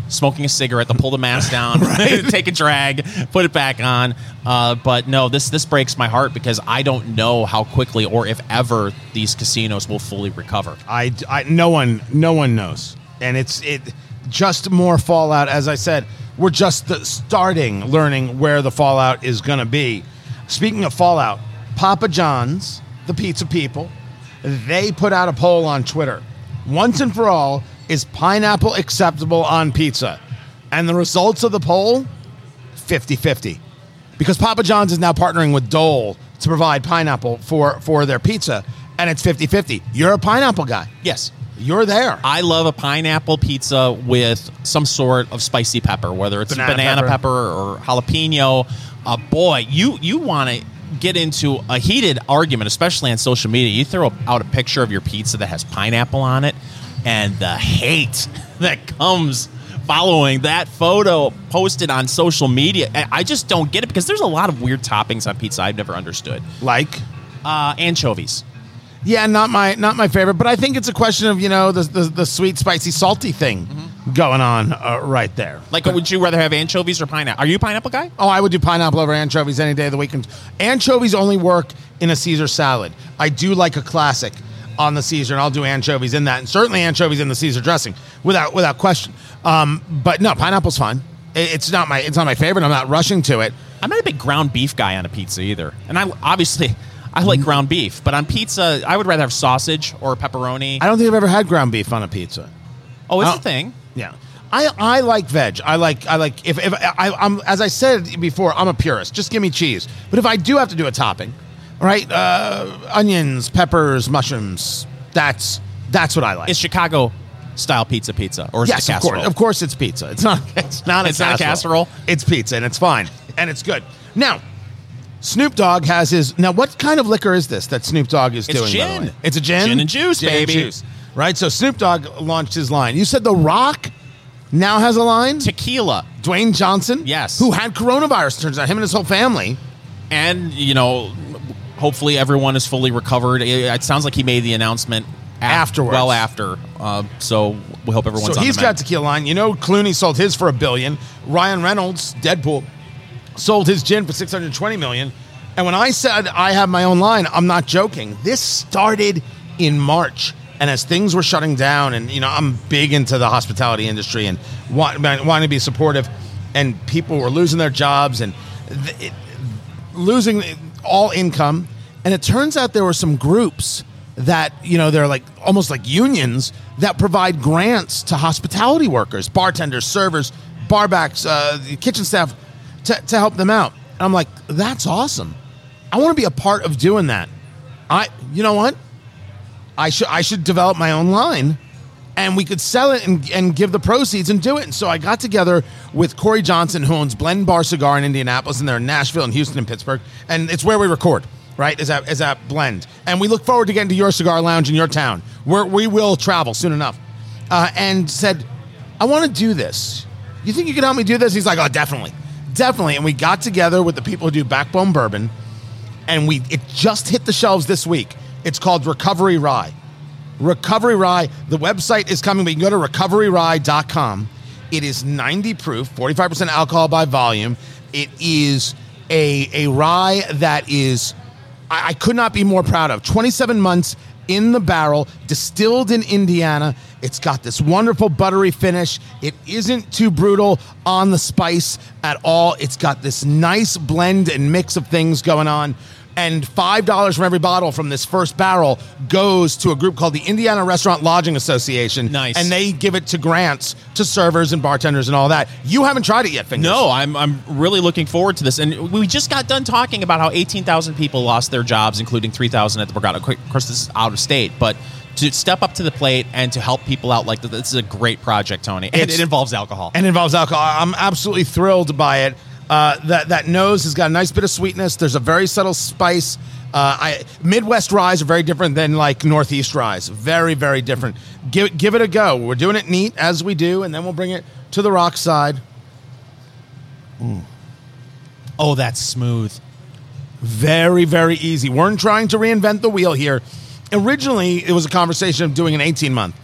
smoking a cigarette. They'll pull the mask down, take a drag, put it back on. Uh, but no, this this breaks my heart because I don't know how quickly or if ever these casinos will fully recover. I, I no one no one knows and it's it just more fallout as i said we're just the starting learning where the fallout is going to be speaking of fallout papa john's the pizza people they put out a poll on twitter once and for all is pineapple acceptable on pizza and the results of the poll 50-50 because Papa John's is now partnering with Dole to provide pineapple for for their pizza, and it's 50-50. You're a pineapple guy. Yes. You're there. I love a pineapple pizza with some sort of spicy pepper, whether it's Banana banana, pepper. pepper. or jalapeno. Uh, boy, you you want to get into a heated argument, especially on social media. You throw out a picture of your pizza that has pineapple on it, and the hate that comes following that photo posted on social media. I- just don't get it because there's a lot of weird toppings on pizza I've never understood. like, Uh, anchovies. yeah, not my not my favorite, but I think it's a question of you know the the, the sweet, spicy, salty thing going on uh, right there. Like, would you rather have anchovies or pineapple? Are you a pineapple guy? Oh, I would do pineapple over anchovies any day of the week. Anchovies only work in a Caesar salad. I do like a classic on the Caesar, and I'll do anchovies in that, and certainly anchovies in the Caesar dressing, without without question. Um, but no, pineapple's fine. It- It's not my it's not my favorite. I'm not rushing to it. I'm not a big ground beef guy on a pizza either. And I obviously I like ground beef, but on pizza I would rather have sausage or pepperoni. I don't think I've ever had ground beef on a pizza. oh, it's a thing. Yeah. I, I like veg. I like I like if, if I, I'm as I said before, I'm a purist. Just give me cheese. But if I do have to do a topping, right? Uh, onions, peppers, mushrooms. That's that's what I like. It's Chicago style pizza pizza or is yes, it a of course. Of course, it's pizza. It's not. It's not. A It's not a casserole? It's pizza, and it's fine, and it's good. Now, Snoop Dogg has his. Now, what kind of liquor is this that Snoop Dogg is It's doing? by the gin. way? It's a gin. Gin and juice, Gin and baby. juice. Right. So Snoop Dogg launched his line. You said The Rock now has a line. Tequila. Dwayne Johnson. Yes. Who had coronavirus? Turns out him and his whole family. And, you know, hopefully everyone is fully recovered. It, it sounds like he made the announcement af- Afterwards. Well after. Uh, so we hope everyone's so he's got tequila line. You know, Clooney sold his for a billion. Ryan Reynolds, Deadpool, sold his gin for 620 million. And when I said I have my own line, I'm not joking. This started in March. And as things were shutting down, and you know, I'm big into the hospitality industry and want, wanting to be supportive, and people were losing their jobs and th- it, losing all income. And it turns out there were some groups that, you know, they're like almost like unions that provide grants to hospitality workers, bartenders, servers, barbacks, uh, kitchen staff to, to help them out. And I'm like, that's awesome. I want to be a part of doing that. I, you know what? I should I should develop my own line and we could sell it and, and give the proceeds and do it. And so I got together with Corey Johnson, who owns Blend Bar Cigar in Indianapolis, and they're in Nashville and Houston and Pittsburgh. And it's where we record, right? Is that is that blend. And we look forward to getting to your cigar lounge in your town, where we will travel soon enough. Uh, and said, I want to do this. You think you can help me do this? He's like, Oh, definitely. Definitely. And we got together with the people who do backbone bourbon, and we it just hit the shelves this week. It's called Recovery Rye. Recovery Rye. The website is coming, but you can go to recoveryrye.com. It is 90 proof, 45% alcohol by volume. It is a, a rye that is, I, I could not be more proud of. 27 months in the barrel, distilled in Indiana. It's got this wonderful buttery finish. It isn't too brutal on the spice at all. It's got this nice blend and mix of things going on and five dollars from every bottle from this first barrel goes to a group called the Indiana Restaurant Lodging Association. Nice. and they give it to grants to servers and bartenders and all that. You haven't tried it yet, Fingers. No, I'm, I'm really looking forward to this. And we just got done talking about how 18,000 people lost their jobs, including 3,000 at the Borgata. Of course, this is out of state, but to step up to the plate and to help people out like this, this is a great project, Tony. And It's- it involves alcohol. and involves alcohol. I'm absolutely thrilled by it. Uh, that that nose has got a nice bit of sweetness. There's a very subtle spice. Uh, I, Midwest ryes are very different than like Northeast ryes. Very very different. Give give it a go. We're doing it neat as we do, and then we'll bring it to the rock side. oh, that's smooth. Very, very easy. We're not trying to reinvent the wheel here. Originally, it was a conversation of doing an 18 month,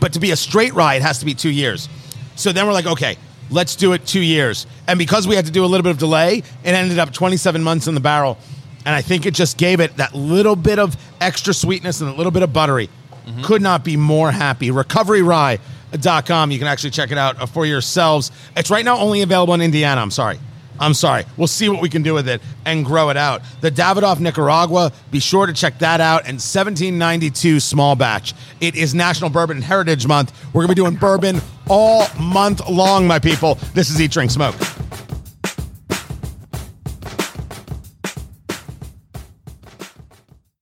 but to be a straight rye, it has to be two years. So then we're like, okay, let's do it two years. And because we had to do a little bit of delay, it ended up 27 months in the barrel. And I think it just gave it that little bit of extra sweetness and a little bit of buttery. Mm-hmm. Could not be more happy. RecoveryRye.com. You can actually check it out for yourselves. It's right now only available in Indiana. I'm sorry. I'm sorry. We'll see what we can do with it and grow it out. The Davidoff Nicaragua, be sure to check that out. And 1792 small batch. It is National Bourbon and Heritage Month. We're going to be doing bourbon all month long, my people. This is Eat, Drink, Smoke.